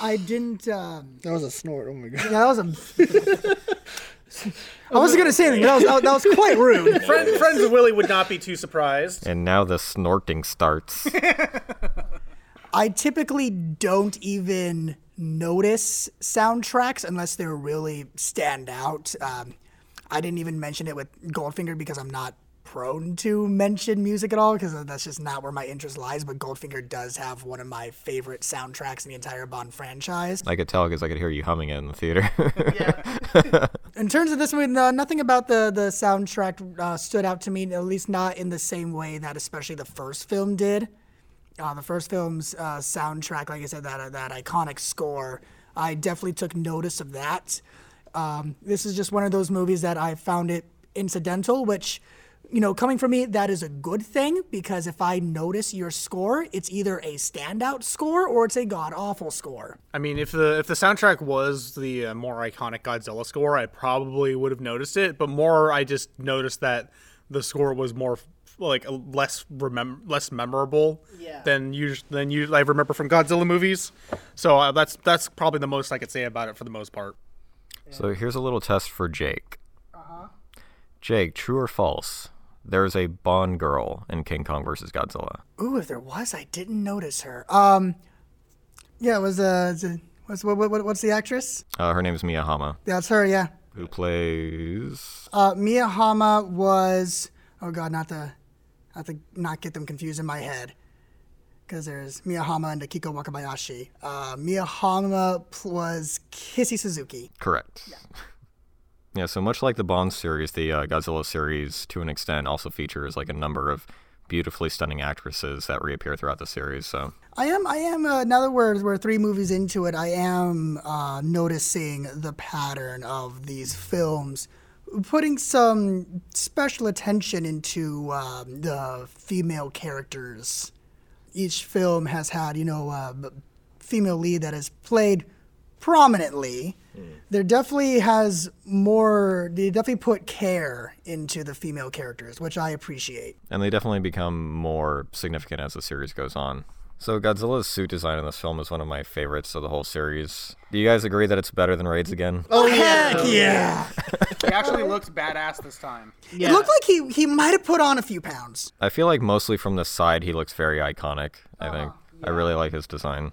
I didn't. Um, That was a snort. Oh my god. yeah, that was a. I wasn't gonna say anything. That was that was quite rude. Friend, friends of Willie would not be too surprised. And now the snorting starts. I typically don't even notice soundtracks unless they're really stand out. Um, I didn't even mention it with Goldfinger because I'm not prone to mention music at all because that's just not where my interest lies. But Goldfinger does have one of my favorite soundtracks in the entire Bond franchise. I could tell because I could hear you humming it in the theater. In terms of this movie, no, nothing about the the soundtrack uh, stood out to me. At least not in the same way that especially the first film did. Uh, the first film's uh, soundtrack, like I said, that uh, that iconic score, I definitely took notice of that. Um, this is just one of those movies that I found it incidental, which, you know, coming from me, that is a good thing because if I notice your score, it's either a standout score or it's a god awful score. I mean, if the if the soundtrack was the uh, more iconic Godzilla score, I probably would have noticed it. But more, I just noticed that the score was more like less remem- less memorable Yeah. than you than you I remember from Godzilla movies. So uh, that's that's probably the most I could say about it for the most part. So here's a little test for Jake. Jake, true or false? There's a Bond girl in King Kong versus Godzilla. Ooh, if there was, I didn't notice her. Um, yeah, it was uh, what's what, what what's the actress? Uh, her is Mie Hama, it's her. Yeah. who plays. Uh, Mie Hama was. Oh God, not the, not to not get them confused in my head, because there's Mie Hama and Akiko Wakabayashi. Uh, Mie Hama was Kissy Suzuki. Correct. Yeah. So much like the Bond series, the uh, Godzilla series, to an extent, also features like a number of beautifully stunning actresses that reappear throughout the series. So I am, I am. Uh, now that we're we're three movies into it, I am uh, noticing the pattern of these films, putting some special attention into um, the female characters. Each film has had, you know, a female lead that has played prominently. Hmm. There definitely has more. They definitely put care into the female characters, which I appreciate. and they definitely become more significant as the series goes on. So Godzilla's suit design in this film is one of my favorites of the whole series. Do you guys agree that it's better than Raids again? Oh heck oh, yeah! He actually looks badass this time. Yeah. It looked like he he might have put on a few pounds. I feel like mostly from the side he looks very iconic. I ah, think I really like his design.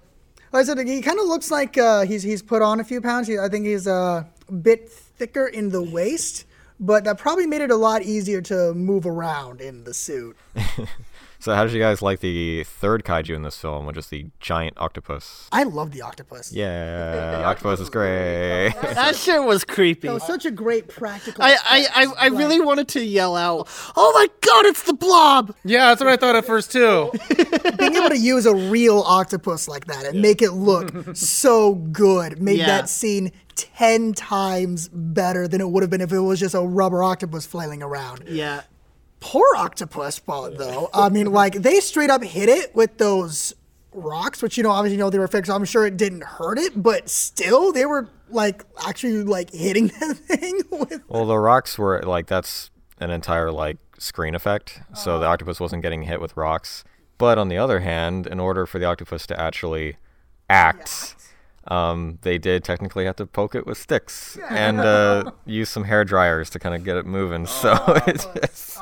Like I said, he kind of looks like uh, he's he's put on a few pounds. He, I think he's a bit thicker in the waist, but that probably made it a lot easier to move around in the suit. So, how did you guys like the third kaiju in this film, which is the giant octopus? I love the octopus. Yeah, octopus is great. That shit was creepy. That was such a great practical. I, I, I, I really wanted to yell out, "Oh my god, it's the blob!" Yeah, that's what I thought at first too. being able to use a real octopus like that and make it look so good made Yeah. that scene 10 times better than it would have been if it was just a rubber octopus flailing around. Yeah. Poor octopus ball, though. I mean, like, they straight up hit it with those rocks, which, you know, obviously, you know, they were fixed. I'm sure it didn't hurt it, but still, they were, like, actually, like, hitting that thing with. well, the rocks were like that's an entire like screen effect, so the uh-huh. octopus wasn't getting hit with rocks. But on the other hand, in order for the octopus to actually act, um, they did technically have to poke it with sticks and uh, use some hair dryers to kind of get it moving. So it's just,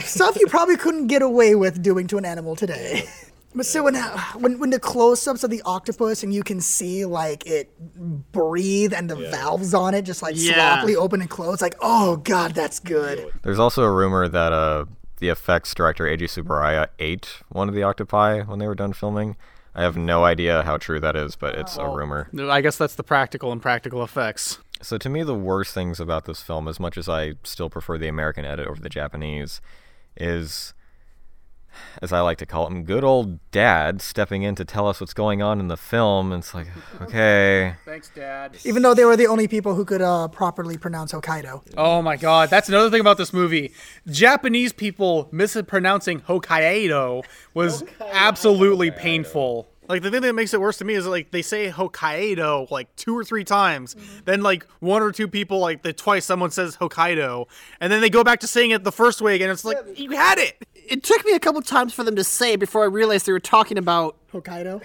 stuff you probably couldn't get away with doing to an animal today. But so when, when when the close-ups of the octopus and you can see like it breathe and the valves on it just like Yeah. sloppily open and close, like oh god, that's good. there's also a rumor that uh, the effects director Eiji Tsuburaya ate one of the octopi when they were done filming. I have no idea how true that is, but it's a rumor. I guess that's the practical and practical effects. So to me, the worst things about this film, as much as I still prefer the American edit over the Japanese, is, as I like to call him, good old dad stepping in to tell us what's going on in the film. And it's like, okay, Thanks, Dad. Even though they were the only people who could uh, properly pronounce Hokkaido. Oh my god, that's another thing about this movie. Japanese people mispronouncing Hokkaido was absolutely painful. Like the thing that makes it worse to me is like they say Hokkaido like two or three times. Then like one or two people like the twice someone says Hokkaido, and then they go back to saying it the first way again. It's like you had it. It took me a couple times for them to say it before I realized they were talking about Hokkaido.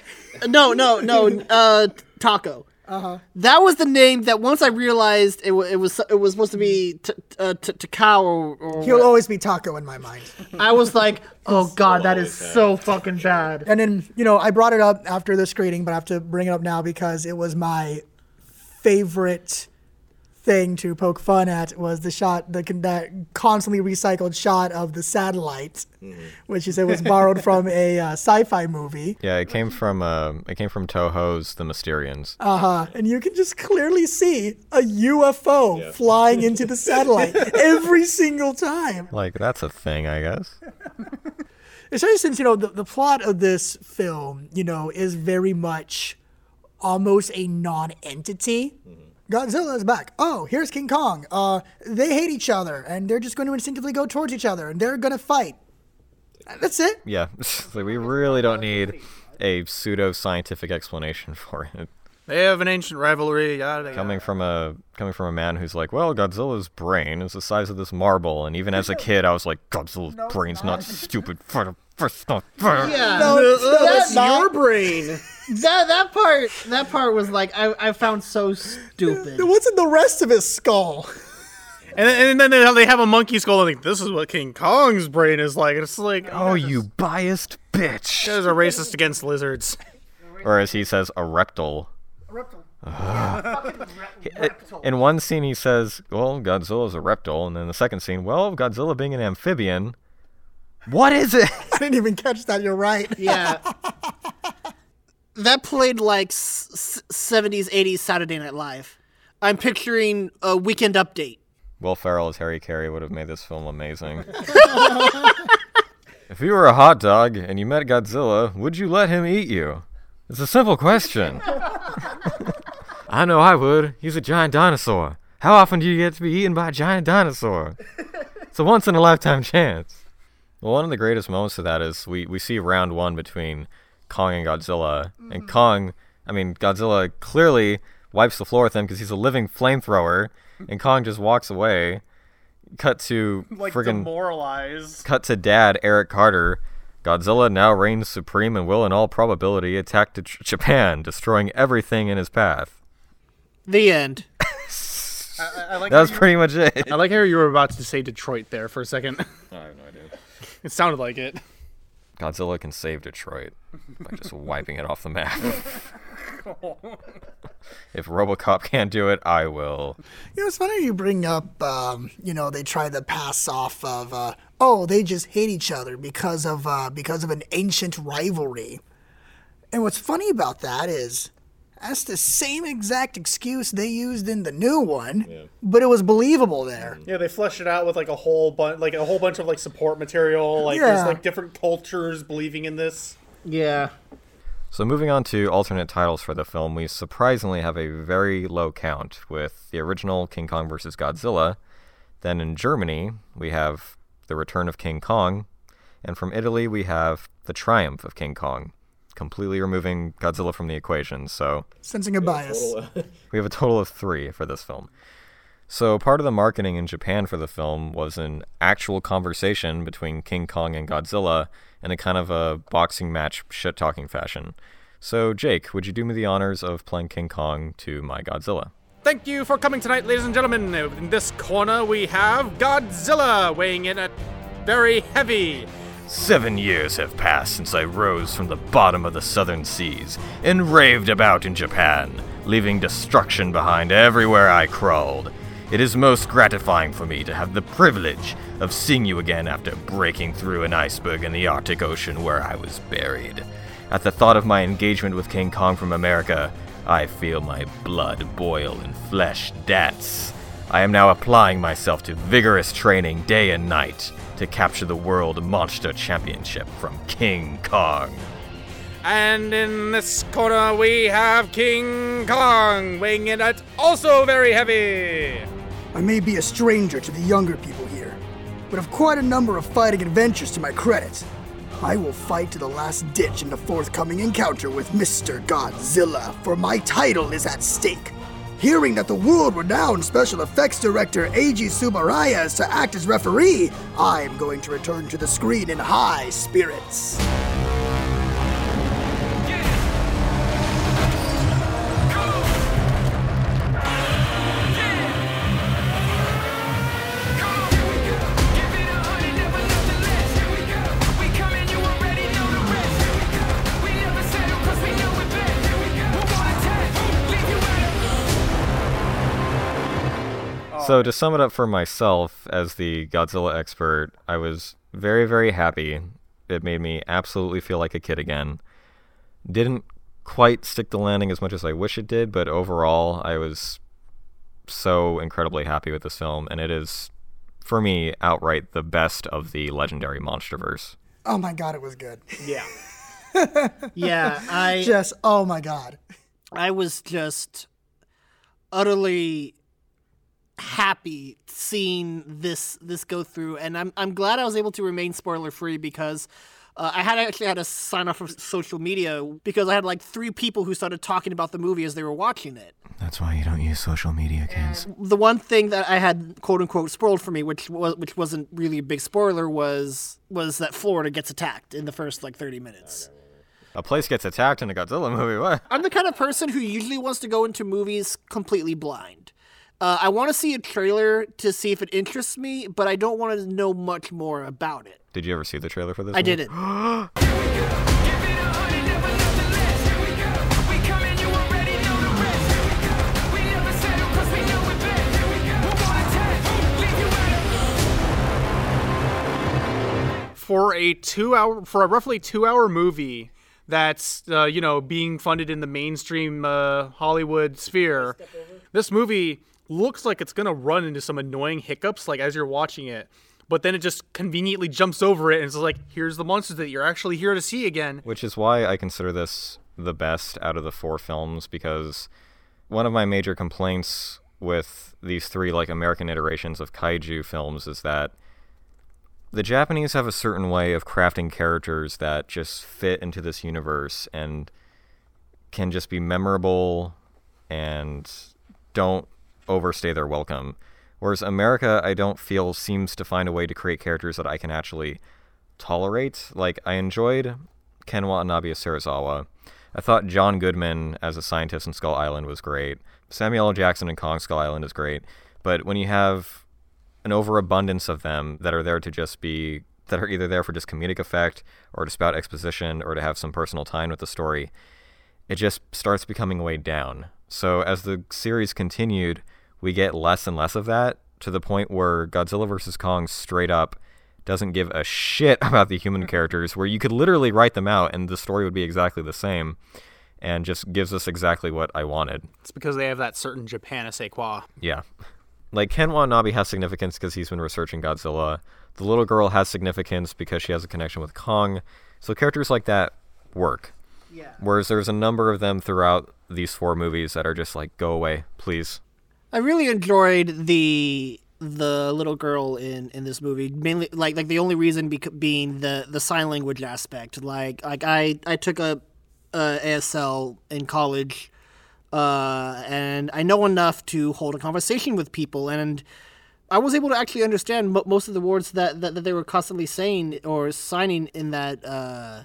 no, no, no, uh, taco. Uh-huh. That was the name that once I realized it, wa it was it was supposed to be t- uh, t- Takao or, or He'll always be Taco in my mind. I was like, oh god, that is so fucking bad. And then, you know, I brought it up after the screening, but I have to bring it up now because it was my favorite thing to poke fun at was the shot, the con- that constantly recycled shot of the satellite, which you said was borrowed from a uh, sci-fi movie. yeah, it came from uh, it came from Toho's The Mysterians. Uh huh. And you can just clearly see a UFO flying into the satellite every single time. Like that's a thing, I guess. especially since you know the, the plot of this film you know is very much almost a non-entity godzilla is back oh here's king kong uh they hate each other and they're just going to instinctively go towards each other and they're going to fight that's it Yeah, like we really don't need a pseudo scientific explanation for it. They have an ancient rivalry. Yada, yada. Coming from a coming from a man who's like, well, Godzilla's brain is the size of this marble, and even as a kid, I was like, Godzilla's brain's not stupid. For the first not fair." Yeah, no, no, that's not. brain. that that part that part was like I, I found so stupid. what's in the rest of his skull And then, and then they they have a monkey skull and like this is what King Kong's brain is like. It's like Oh, you biased bitch! you guys are racist against lizards. Or as he says, a uh, reptile. In one scene, he says, "Well, Godzilla's a reptile," and then the second scene, "Well, Godzilla being an amphibian." What is it? i didn't even catch that you're right Yeah. That played like s- s- 70s, 80s Saturday Night Live. I'm picturing a weekend update. Will Ferrell as Harry Caray would have made this film amazing. if you were a hot dog and you met Godzilla, would you let him eat you? It's a simple question. I know I would. He's a giant dinosaur. How often do you get to be eaten by a giant dinosaur? It's a once in a lifetime chance. Well, one of the greatest moments of that is we, we see round one between Kong and Godzilla. And mm-hmm. Kong, I mean, Godzilla clearly wipes the floor with him because he's a living flamethrower. And Kong just walks away. Cut to Like friggin' demoralized. Cut to dad, Eric Carter. Godzilla now reigns supreme and will, in all probability, attack to J- Japan, destroying everything in his path. The end. I, I like That was pretty much it. I like how you were about to say Detroit there for a second. I have no idea. It sounded like it. Godzilla can save Detroit by just wiping it off the map. if RoboCop can't do it, I will. You know, it's funny you bring up, um, you know, they try to pass off of uh, oh, they just hate each other because of uh, because of an ancient rivalry. And what's funny about that is that's the same exact excuse they used in the new one, but it was believable there. Mm. Yeah, they flesh it out with like a whole bunch, like a whole bunch of like support material. Like Yeah. there's like different cultures believing in this. Yeah. So moving on to alternate titles for the film, we surprisingly have a very low count with the original King Kong vs. Godzilla. Then in Germany, we have The Return of King Kong, and from Italy we have The Triumph of King Kong, completely removing Godzilla from the equation. So Sensing a bias. Uh, we have a total of three for this film. So part of the marketing in Japan for the film was an actual conversation between King Kong and Godzilla in a kind of a boxing match shit talking fashion. So Jake, would you do me the honors of playing King Kong to my Godzilla? Thank you for coming tonight, ladies and gentlemen. In this corner, we have Godzilla weighing in at very heavy. Seven years have passed since I rose from the bottom of the southern seas and raved about in Japan, leaving destruction behind everywhere I crawled. It is most gratifying for me to have the privilege of seeing you again after breaking through an iceberg in the Arctic Ocean where I was buried. At the thought of my engagement with King Kong from America, I feel my blood boil and flesh dance. I am now applying myself to vigorous training day and night to capture the World Monster Championship from King Kong. And in this corner, we have King Kong weighing in at also very heavy. I may be a stranger to the younger people here, but have quite a number of fighting adventures to my credit. I will fight to the last ditch in the forthcoming encounter with Mr. Godzilla, for my title is at stake. Hearing that the world renowned special effects director Eiji Tsuburaya is to act as referee, I'm going to return to the screen in high spirits. So to sum it up for myself as the Godzilla expert, I was very very happy. It made me absolutely feel like a kid again. Didn't quite stick the landing as much as I wish it did, but overall I was so incredibly happy with this film and it is for me outright the best of the legendary monsterverse. Oh my god, it was good. Yeah. Yeah, I Just, oh my god. I was just utterly happy seeing this this go through, and I'm I'm glad I was able to remain spoiler free because. Uh, I had actually had to sign off of social media because I had like three people who started talking about the movie as they were watching it. That's why you don't use social media, kids. The one thing that I had quote unquote spoiled for me, which was which wasn't really a big spoiler, was was that Florida gets attacked in the first like 30 minutes. A place gets attacked in a Godzilla movie. What? I'm the kind of person who usually wants to go into movies completely blind. Uh, I want to see a trailer to see if it interests me, but I don't want to know much more about it. Did you ever see the trailer for this? I movie? didn't. for a two hour for a roughly two hour movie that's uh, you know being funded in the mainstream uh, Hollywood sphere. This movie looks like it's gonna run into some annoying hiccups like as you're watching it, but then it just conveniently jumps over it and it's like here's the monsters that you're actually here to see again. Which is why I consider this the best out of the four films because one of my major complaints with these three like American iterations of kaiju films is that the Japanese have a certain way of crafting characters that just fit into this universe and can just be memorable and don't overstay their welcome. Whereas America, I don't feel seems to find a way to create characters that I can actually tolerate. Like I enjoyed Ken Watanabe as Serizawa. I thought John Goodman as a scientist in Skull Island was great. Samuel L. Jackson in Kong Skull Island is great. But when you have an overabundance of them that are there to just be that are either there for just comedic effect or to spout exposition or to have some personal time with the story, it just starts becoming weighed down. So as the series continued, we get less and less of that to the point where Godzilla vs. Kong straight up doesn't give a shit about the human mm-hmm. characters, where you could literally write them out and the story would be exactly the same, and just gives us exactly what I wanted. It's because they have that certain Japan sais quoi. Yeah. Like Ken Watanabe has significance because he's been researching Godzilla. The little girl has significance because she has a connection with Kong. So characters like that work. Yeah. Whereas there's a number of them throughout these four movies that are just like, go away, please. I really enjoyed the the little girl in in this movie mainly like like the only reason being the the sign language aspect. Like like i i took a, a asl in college uh and i know enough to hold a conversation with people and i was able to actually understand mo- most of the words that, that that they were constantly saying or signing in that uh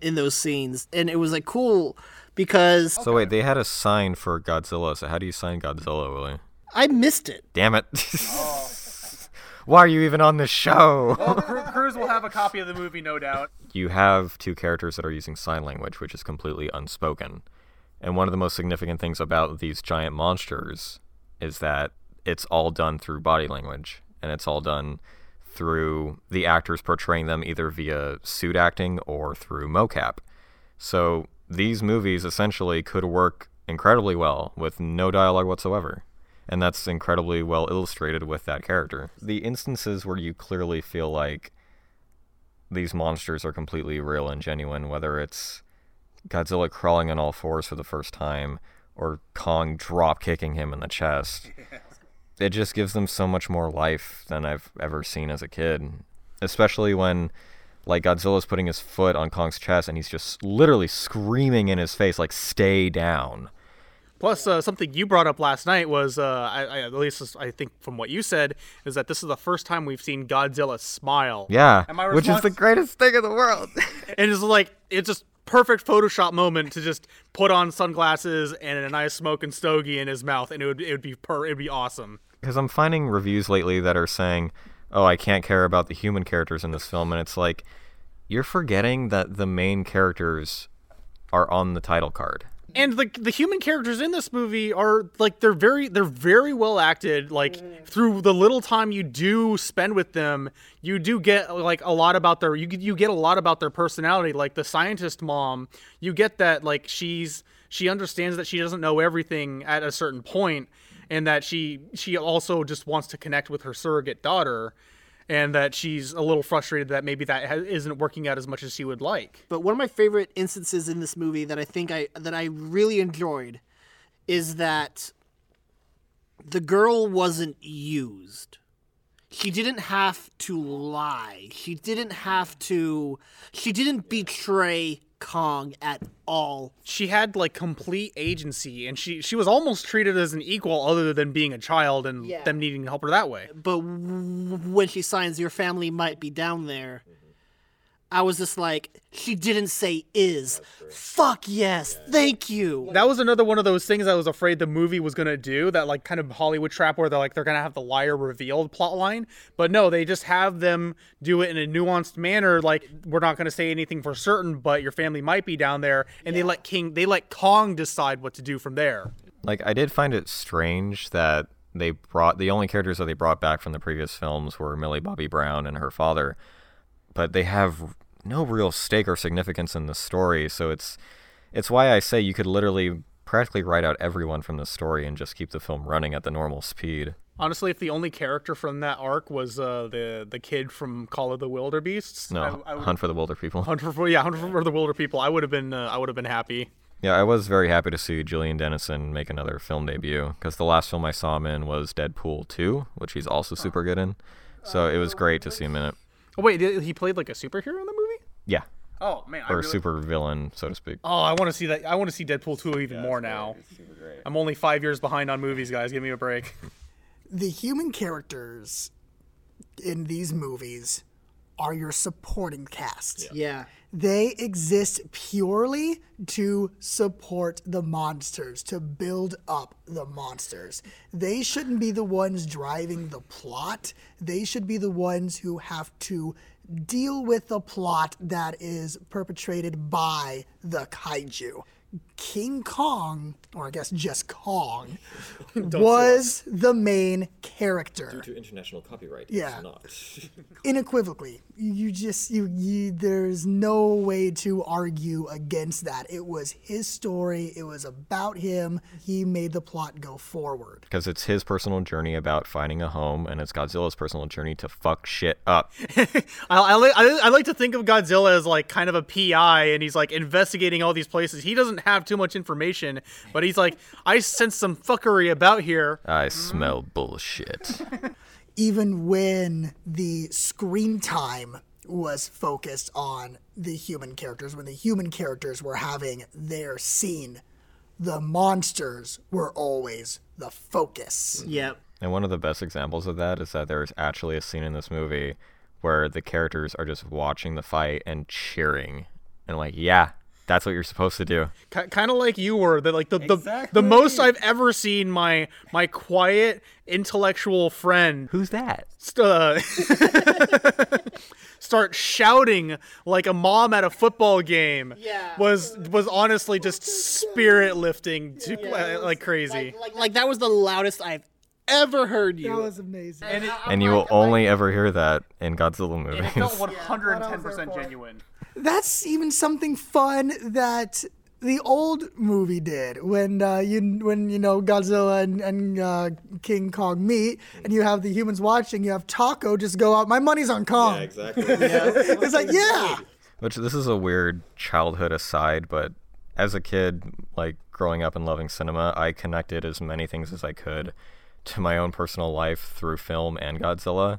in those scenes. And it was like cool because So wait, they had a sign for Godzilla. So how do you sign Godzilla, Willie? i missed it Damn it. Why are you even on this show? Well, Cruz will have a copy of the movie, no doubt. you have two characters that are using sign language, which is completely unspoken. And one of the most significant things about these giant monsters is that it's all done through body language, and it's all done through the actors portraying them either via suit acting or through mocap. So these movies essentially could work incredibly well with no dialogue whatsoever. And that's incredibly well illustrated with that character. The instances where you clearly feel like these monsters are completely real and genuine, whether it's Godzilla crawling on all fours for the first time or Kong drop kicking him in the chest. It just gives them so much more life than I've ever seen as a kid. Especially when like Godzilla's putting his foot on Kong's chest and he's just literally screaming in his face like stay down. Plus, uh, something you brought up last night was, uh, I, I, at least I think from what you said, is that this is the first time we've seen Godzilla smile. Yeah, And my which is the greatest thing in the world. And it's like it's just perfect Photoshop moment to just put on sunglasses and a nice smoking stogie in his mouth, and it would it would be per it'd be awesome. because I'm finding reviews lately that are saying, "Oh, I can't care about the human characters in this film," and it's like you're forgetting that the main characters are on the title card. And the the human characters in this movie are like they're very they're very well acted. Like mm. through the little time you do spend with them, you do get like a lot about their you you get a lot about their personality. Like the scientist mom, you get that like she's she understands that she doesn't know everything at a certain point, and that she she also just wants to connect with her surrogate daughter, and that she's a little frustrated that maybe that ha- isn't working out as much as she would like. But one of my favorite instances in this movie that I think I that I really enjoyed is that the girl wasn't used. She didn't have to lie. She didn't have to she didn't betray Kong at all. she had like complete agency and she she was almost treated as an equal other than being a child and Yeah. them needing to help her that way But w- when she signs your family might be down there, mm-hmm. I was just like she didn't say is. Fuck yes. Thank you. that was another one of those things i was afraid the movie was going to do that like kind of hollywood trap where they're like they're going to have the liar revealed plot line. But no they just have them do it in a nuanced manner like we're not going to say anything for certain but your family might be down there. And they let king they let kong decide what to do from there. Like I did find it strange that they brought the only characters that they brought back from the previous films were Millie Bobby Brown and her father, but they have no real stake or significance in the story. So it's it's why I say you could literally practically write out everyone from the story and just keep the film running at the normal speed. honestly if the only character from that arc was uh, the the kid from call of the wilder beasts No, I, I would- Hunt for the Wilder People. Hunt for yeah, Hunt for the Wilder People. I would have been uh, I would have been happy. Yeah, I was very happy to see Julian Dennison make another film debut because the last film I saw him in was Deadpool 2, which he's also super good in. So it was great to see him in it. Oh wait, did, he played like a superhero in the movie? Yeah, Oh man, I or a super villain, so to speak. Oh, I want to see that. I want to see Deadpool 2 even more now. I'm only five years behind on movies, guys. Give me a break. The human characters in these movies are your supporting cast. Yeah. They exist purely to support the monsters, to build up the monsters. They shouldn't be the ones driving the plot. They should be the ones who have to deal with the plot that is perpetrated by the kaiju. King Kong, or I guess just Kong, was the main character. Due to international copyright, Yeah. it's not. unequivocally you just you, you there's no way to argue against that it was his story it was about him he made the plot go forward Because it's his personal journey about finding a home, and it's Godzilla's personal journey to fuck shit up. I, I, li- I, I like to think of Godzilla as like kind of a PI, and he's like investigating all these places. He doesn't have too much information, but he's like, I sense some fuckery about here. I smell bullshit. even when the screen time was focused on the human characters when the human characters were having their scene the monsters were always the focus Yep. And one of the best examples of that is that there's actually a scene in this movie where the characters are just watching the fight and cheering. And like, yeah, that's what you're supposed to do. K- kind of like you were the like the, the the most I've ever seen my my quiet intellectual friend Who's that? st- uh, start shouting like a mom at a football game Yeah. was was honestly just spirit lifting to uh, like crazy Like, like that was the loudest I've ever heard you. that was amazing And you will only ever hear that in Godzilla movies. It felt 110% genuine that's even something fun that the old movie did when uh, you when you know Godzilla and, and uh, King Kong meet and you have the humans watching you have Taco just go out my money's on Kong yeah, exactly. it's like yeah Which this is a weird childhood aside, but as a kid, like growing up and loving cinema, I connected as many things as I could to my own personal life through film and Godzilla.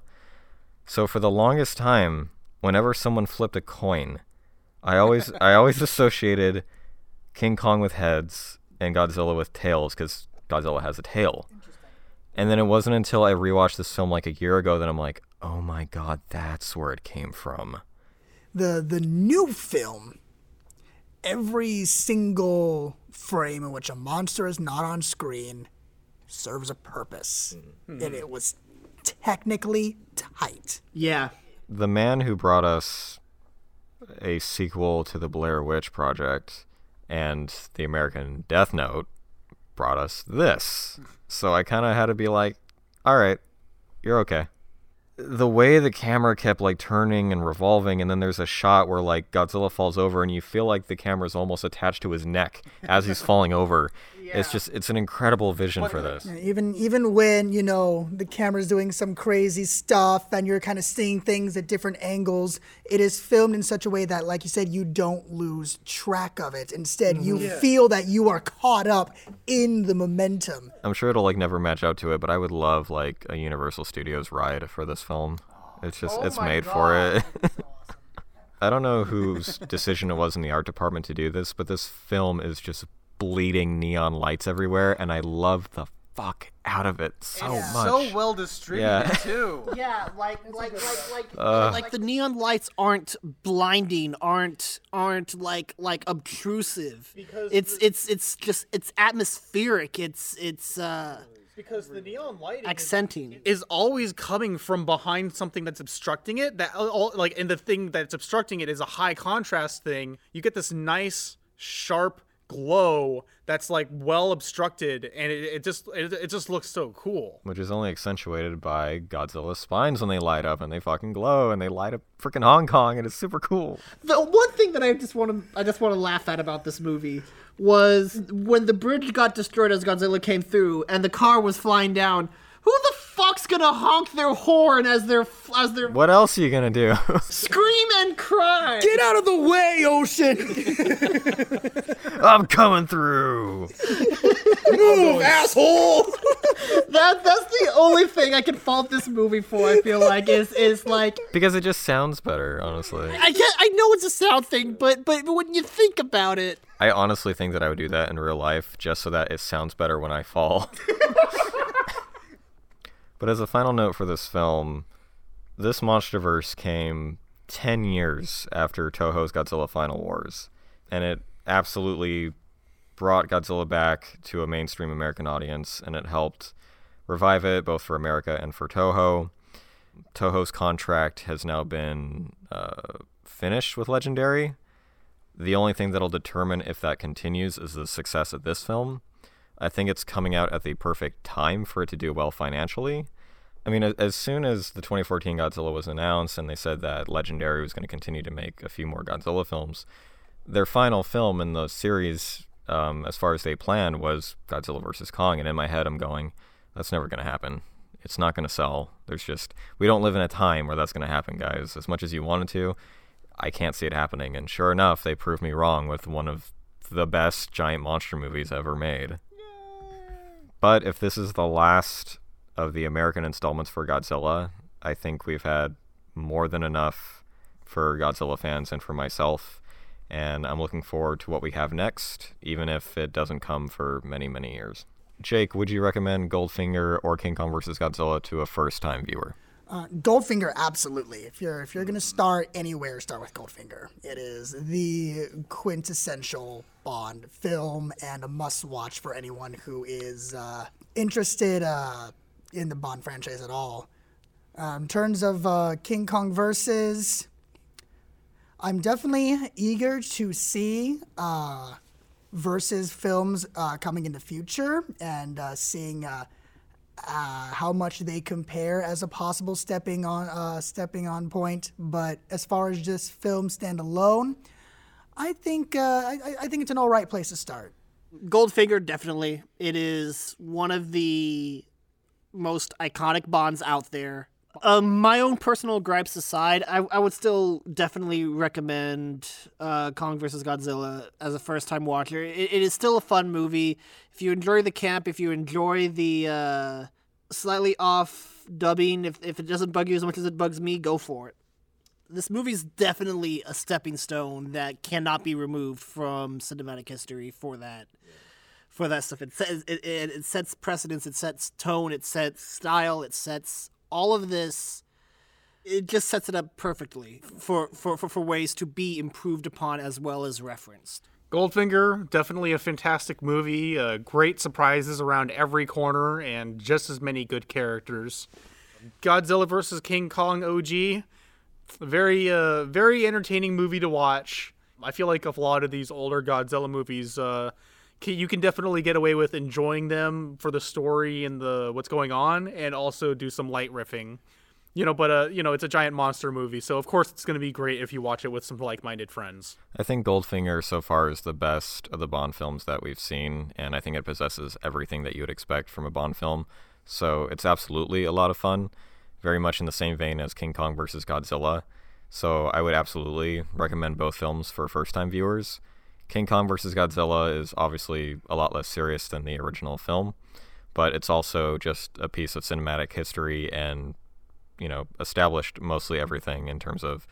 So for the longest time, whenever someone flipped a coin, I always I always associated King Kong with heads and Godzilla with tails because Godzilla has a tail. And then it wasn't until I rewatched this film like a year ago that I'm like, oh my god, that's where it came from. the the new film every single frame in which a monster is not on screen serves a purpose mm-hmm. and it was technically tight Yeah. the man who brought us a sequel to the Blair Witch Project and the American Death Note brought us this. So I kind of had to be like, all right, you're okay. The way the camera kept like turning and revolving, and then there's a shot where like Godzilla falls over, and you feel like the camera's almost attached to his neck as he's falling over. It's just, it's an incredible vision for this. even even when you know the camera's doing some crazy stuff and you're kind of seeing things at different angles it is filmed in such a way that like you said you don't lose track of it. Instead you feel that you are caught up in the momentum. I'm sure it'll like never match out to it, but I would love like a Universal Studios ride for this film. It's just it's made for it. I don't know whose decision it was in the art department to do this, but this film is just bleeding neon lights everywhere, and I love the fuck out of it so much. It's so well distributed Yeah. too Yeah, like like like like Uh. like the neon lights aren't blinding, aren't aren't like like obtrusive. Because it's it's it's just it's atmospheric. It's it's uh because the neon lighting accenting. is always coming from behind something that's obstructing it. That all, like, and the thing that's obstructing it is a high contrast thing. You get this nice, sharp glow that's like well obstructed, and it, it just it, it just looks so cool. Which is only accentuated by Godzilla's spines when they light up and they fucking glow and they light up freaking Hong Kong and it's super cool. The one thing that I just want to I just want to laugh at about this movie was when the bridge got destroyed as Godzilla came through and the car was flying down. Who the fuck's gonna honk their horn as they're as they're What else are you gonna do? scream and cry? get out of the way ocean I'm coming through. move oh, asshole That that's the only thing I can fault this movie for. I feel like is is like Because it just sounds better, honestly. I get I know it's a sound thing, but but when you think about it, I honestly think that I would do that in real life just so that it sounds better when I fall. But as a final note for this film, this MonsterVerse came 10 years after Toho's Godzilla Final Wars, and it absolutely brought Godzilla back to a mainstream American audience, and it helped revive it both for America and for Toho. Toho's contract has now been uh, finished with Legendary The only thing that'll determine if that continues is the success of this film. I think it's coming out at the perfect time for it to do well financially. I mean, as soon as the 2014 Godzilla was announced and they said that Legendary was going to continue to make a few more Godzilla films, their final film in the series, um, as far as they planned, was Godzilla vs. Kong. And in my head, I'm going, that's never going to happen. It's not going to sell. There's just, we don't live in a time where that's going to happen, guys. As much as you wanted to, I can't see it happening. And sure enough, they proved me wrong with one of the best giant monster movies ever made. But if this is the last of the American installments for Godzilla, I think we've had more than enough for Godzilla fans and for myself. And I'm looking forward to what we have next, even if it doesn't come for many, many years. Jake, would you recommend Goldfinger or King Kong vs. Godzilla to a first time viewer? Uh, Goldfinger, absolutely. If you're if you're gonna start anywhere, start with Goldfinger. It is the quintessential Bond film and a must-watch for anyone who is uh, interested uh, in the Bond franchise at all. Um, in terms of uh, King Kong versus, I'm definitely eager to see uh, versus films uh, coming in the future and uh, seeing uh, how much they compare as a possible stepping on uh, stepping on point. But as far as just film standalone, I think uh, I, I think it's an all right place to start. Goldfinger, definitely. It is one of the most iconic Bonds out there. Um, my own personal gripes aside, I, I would still definitely recommend uh, Kong vs. Godzilla as a first time watcher. It, it is still a fun movie. If you enjoy the camp, if you enjoy the uh, slightly off dubbing, if, if it doesn't bug you as much as it bugs me, go for it. This movie is definitely a stepping stone that cannot be removed from cinematic history for that for that stuff. It says it, it, it sets precedence, it sets tone, it sets style, it sets all of this. It just sets it up perfectly for, for, for, for ways to be improved upon as well as referenced. Goldfinger, definitely a fantastic movie. Uh, great surprises around every corner and just as many good characters. Godzilla vs. King Kong OG, very uh, very entertaining movie to watch. I feel like a lot of these older Godzilla movies, uh, you can definitely get away with enjoying them for the story and the what's going on, and also do some light riffing. You know, but uh, you know, it's a giant monster movie, so of course it's going to be great if you watch it with some like-minded friends. I think Goldfinger so far is the best of the Bond films that we've seen, and I think it possesses everything that you would expect from a Bond film. So it's absolutely a lot of fun, very much in the same vein as King Kong versus Godzilla. So I would absolutely recommend both films for first-time viewers. King Kong vs. Godzilla is obviously a lot less serious than the original film, but it's also just a piece of cinematic history and, you know, established mostly everything in terms of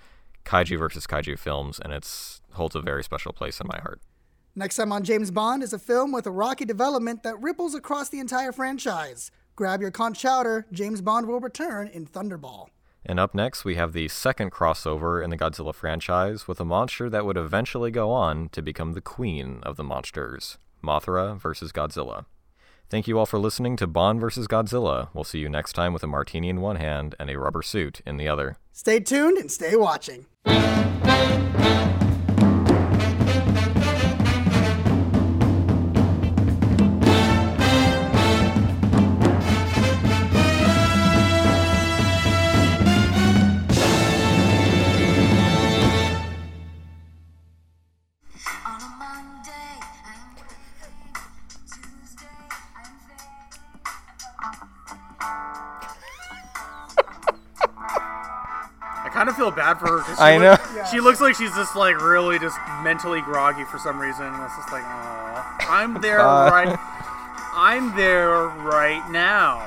kaiju versus kaiju films, and it holds a very special place in my heart. Next time on James Bond is a film with a rocky development that ripples across the entire franchise. Grab your conch chowder, James Bond will return in Thunderball. And up next, we have the second crossover in the Godzilla franchise with a monster that would eventually go on to become the queen of the monsters Mothra versus Godzilla. Thank you all for listening to Bond versus Godzilla. We'll see you next time with a martini in one hand and a rubber suit in the other. Stay tuned and stay watching. Bad for her. 'cause she I look- know. She looks like she's just like really just mentally groggy for some reason. It's just like, oh, I'm there Uh. right. I'm there right now.